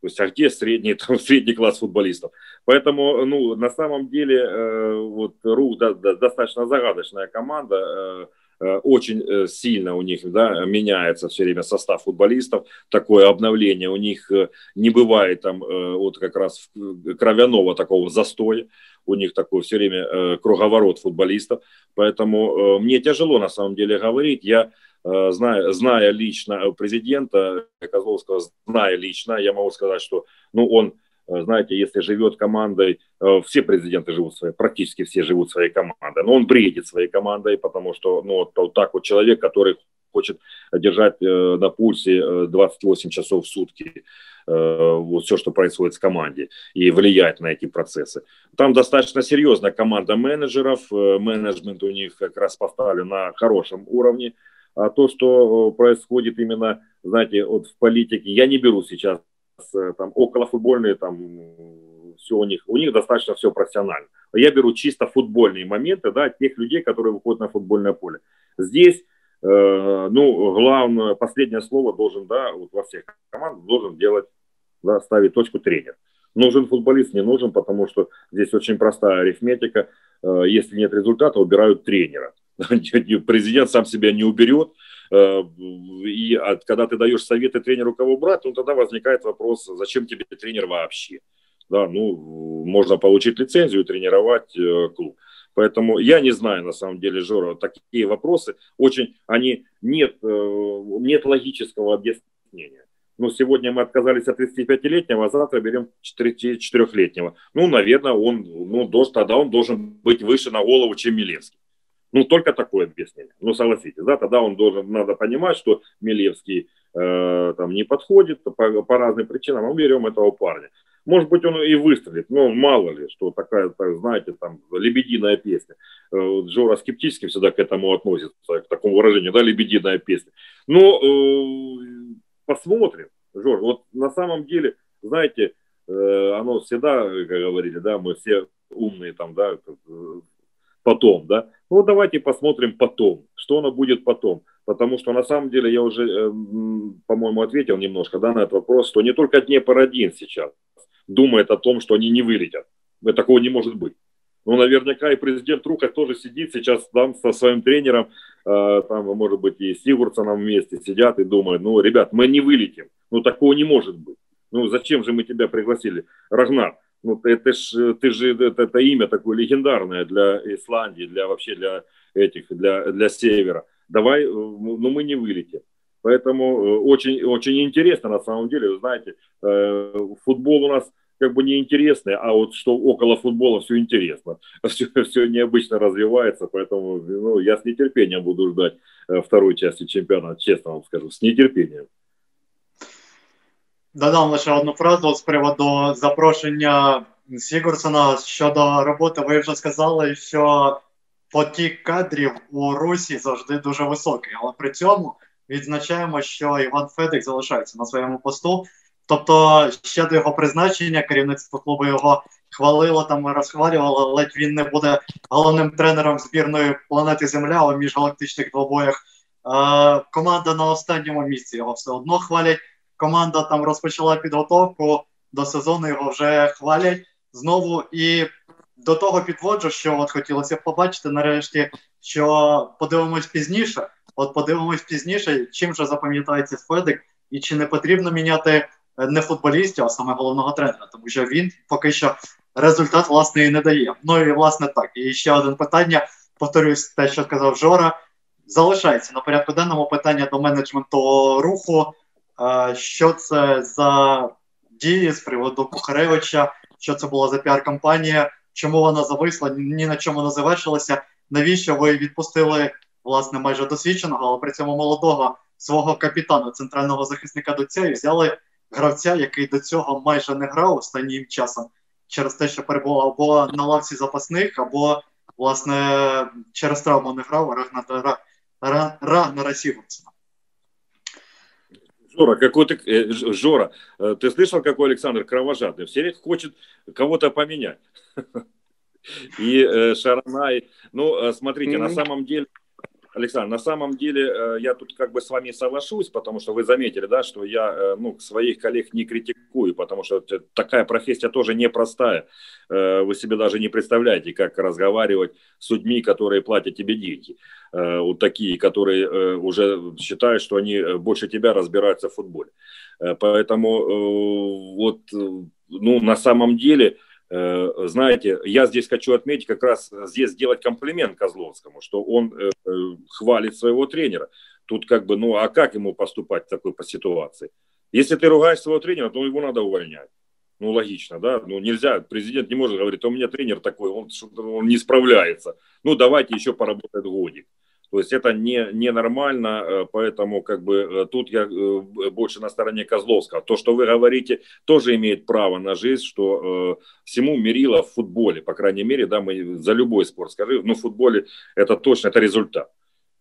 То есть, а где средний, там, средний класс футболистов? Поэтому, ну, на самом деле, э, вот РУ да, да, достаточно загадочная команда. Э, Э, очень э, сильно у них да, меняется все время состав футболистов, такое обновление у них э, не бывает там вот как раз кровяного такого застоя, у них такой все время круговорот футболистов, поэтому мне тяжело на самом деле говорить, я зная, зная лично президента Козловского, зная лично, я могу сказать, что ну, он Э, знаете, если живет командой, э, все президенты живут своей, практически все живут своей командой, но он бредит своей командой, потому что, ну, вот, так вот человек, который хочет держать э, на пульсе 28 часов в сутки вот все, что происходит в команде, и влиять на эти процессы. Там достаточно серьезная команда менеджеров, менеджмент у них как раз поставлен на хорошем уровне, а то, что происходит именно, знаете, вот в политике, я не беру сейчас Э, там околофутбольные, там все у них, у них достаточно все профессионально. Я беру чисто футбольные моменты, да, тех людей, которые выходят на футбольное поле. Здесь, э, ну, главное, последнее слово должен, да, вот во всех командах должен делать, да, ставить точку тренер. Нужен футболист, не нужен, потому что здесь очень простая арифметика. Э, если нет результата, убирают тренера. Президент сам себя не уберет, Э, и когда ты даешь советы тренеру, кого брать, ну тогда возникает вопрос, зачем тебе тренер вообще? Да, ну, можно получить лицензию и тренировать э, клуб. Поэтому я не знаю, на самом деле, Жора, такие вопросы очень, они, нет, э, нет логического объяснения. Ну, сегодня мы отказались от 35-летнего, а завтра берем 4-летнего. Ну, наверное, он, ну, тогда он должен быть выше на голову, чем Милевский. Ну, только такое объяснение. Ну, согласитесь, да, тогда он должен, надо понимать, что Милевский э, там не подходит по, по разным причинам, а мы берем этого парня. Может быть, он и выстрелит, но мало ли, что такая, так, знаете, там, лебединая песня. Э, Джора скептически всегда к этому относится, к такому выражению, да, лебединая песня. Но э, посмотрим, Жор, вот на самом деле, знаете, э, оно всегда, как говорили, да, мы все умные там, да, э, потом, да, ну, давайте посмотрим потом, что оно будет потом. Потому что на самом деле я уже, э, по-моему, ответил немножко да, на этот вопрос, что не только Днепр-1 сейчас думает о том, что они не вылетят. Такого не может быть. Ну, наверняка и президент Рука тоже сидит сейчас там со своим тренером, э, там, может быть, и с Сигурдсоном вместе сидят и думают, ну, ребят, мы не вылетим. Ну, такого не может быть. Ну, зачем же мы тебя пригласили? Рагнар, ну, это ж, ты же, это, это имя такое легендарное для Исландии, для вообще для этих, для, для севера. Давай, э, ну мы не вылетим. Поэтому э, очень, очень интересно на самом деле, вы знаете, э, футбол у нас как бы неинтересный, а вот что около футбола все интересно, все, все необычно развивается, поэтому ну, я с нетерпением буду ждать второй части чемпионата, честно вам скажу, с нетерпением. Додам лише одну фразу з приводу запрошення Сігурсона щодо роботи. Ви вже сказали, що потік кадрів у Русі завжди дуже високий, але при цьому відзначаємо, що Іван Федик залишається на своєму посту. Тобто, ще до його призначення керівництво клубу його хвалило там, розхвалювало, ледь він не буде головним тренером збірної планети Земля у міжгалактичних двобоях. Е, команда на останньому місці його все одно хвалять команда там розпочала підготовку до сезону, його вже хвалять знову. І до того підводжу, що от хотілося б побачити нарешті, що подивимось пізніше. От подивимось пізніше, чим же запам'ятається Федик, і чи не потрібно міняти е, не футболістів, а саме головного тренера, тому що він поки що результат власне і не дає. Ну і власне так. І ще одне питання. Повторюсь, те, що сказав Жора, залишається на порядку денному питання до менеджменту руху що це за дії з приводу Кухаревича, що це була за піар-кампанія, чому вона зависла, ні на чому не завершилася. Навіщо ви відпустили власне майже досвідченого, але при цьому молодого свого капітана, центрального захисника до цього і взяли гравця, який до цього майже не грав останнім часом, через те, що перебував або на лавці запасних, або власне через травму не грав Рагнара Рагнара Сігурсона. Жора, какой ты, э, Жора, э, ты слышал, какой Александр кровожадный? Все время хочет кого-то поменять. И э, Шаранай, ну, смотрите, на самом деле, Александр, на самом деле э, я тут как бы с вами соглашусь, потому что вы заметили, да, что я э, ну, своих коллег не критикую, потому что такая профессия тоже непростая. Э, вы себе даже не представляете, как разговаривать с людьми, которые платят тебе деньги. Вот такие, которые уже считают, что они больше тебя разбираются в футболе. Поэтому вот, ну, на самом деле, знаете, я здесь хочу отметить как раз здесь сделать комплимент Козловскому, что он э, э, хвалит своего тренера. Тут как бы, ну а как ему поступать в такой по ситуации? Если ты ругаешь своего тренера, то его надо увольнять. Ну, логично, да? Ну, нельзя, президент не может говорить, у меня тренер такой, он, он не справляется. Ну, давайте еще поработать годик. То есть это не, ненормально, э, поэтому как бы э, тут я э, больше на стороне Козловского. То, что вы говорите, тоже имеет право на жизнь, что всему мерило в футболе, по крайней мере, да, мы за любой спорт скажи, но в футболе это точно, это результат.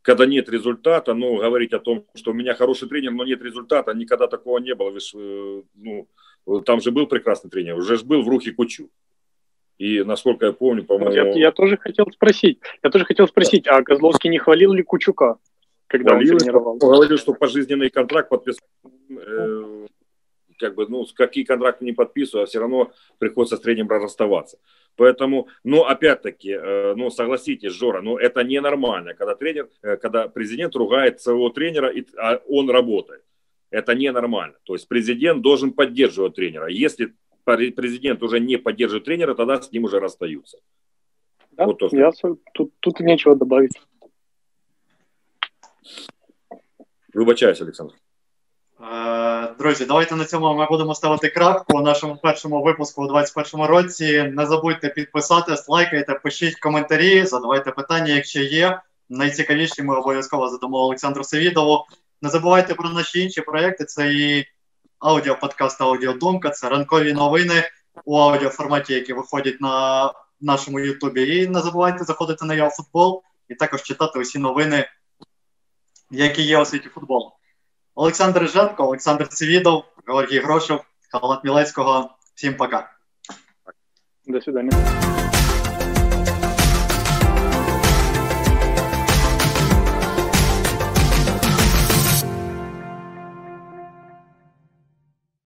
Когда нет результата, ну, говорить о том, что у меня хороший тренер, но нет результата, никогда такого не было. Вы ну, там же был прекрасный тренер, уже же был в рухе Кучу. И, насколько я помню, по-моему... Я, я тоже хотел спросить, я тоже хотел спросить, а Козловский не хвалил ли Кучука, когда хвалил, он тренировал? Он говорил, что пожизненный контракт подписал. Э, как бы, ну, какие контракты не подписываю, а все равно приходится с тренером расставаться. Поэтому, ну, опять-таки, э, ну, согласитесь, Жора, ну, это ненормально, когда тренер, э, когда президент ругает своего тренера, и, а он работает. Это ненормально. То есть президент должен поддерживать тренера. Если президент уже не поддерживает тренера, тогда с ним уже расстаются. Да, вот то, я, тут, тут нечего добавить. Вибачаюсь, Олександр. Е, друзі, давайте на цьому ми будемо ставити крапку у нашому першому випуску у 2021 році. Не забудьте підписатись, лайкайте, пишіть коментарі, задавайте питання, якщо є. Найцікавіші ми обов'язково задамо Олександру Севідову. Не забувайте про наші інші проекти. Це і аудіоподкаст Аудіодумка. Це ранкові новини у аудіоформаті, які виходять на нашому Ютубі. І не забувайте заходити на ЯОФутбол і також читати усі новини, які є у світі футболу. Олександр Риженко, Олександр Цивідов, Георгій Грошов, Халат Мілецького. Всім пока. До свидання.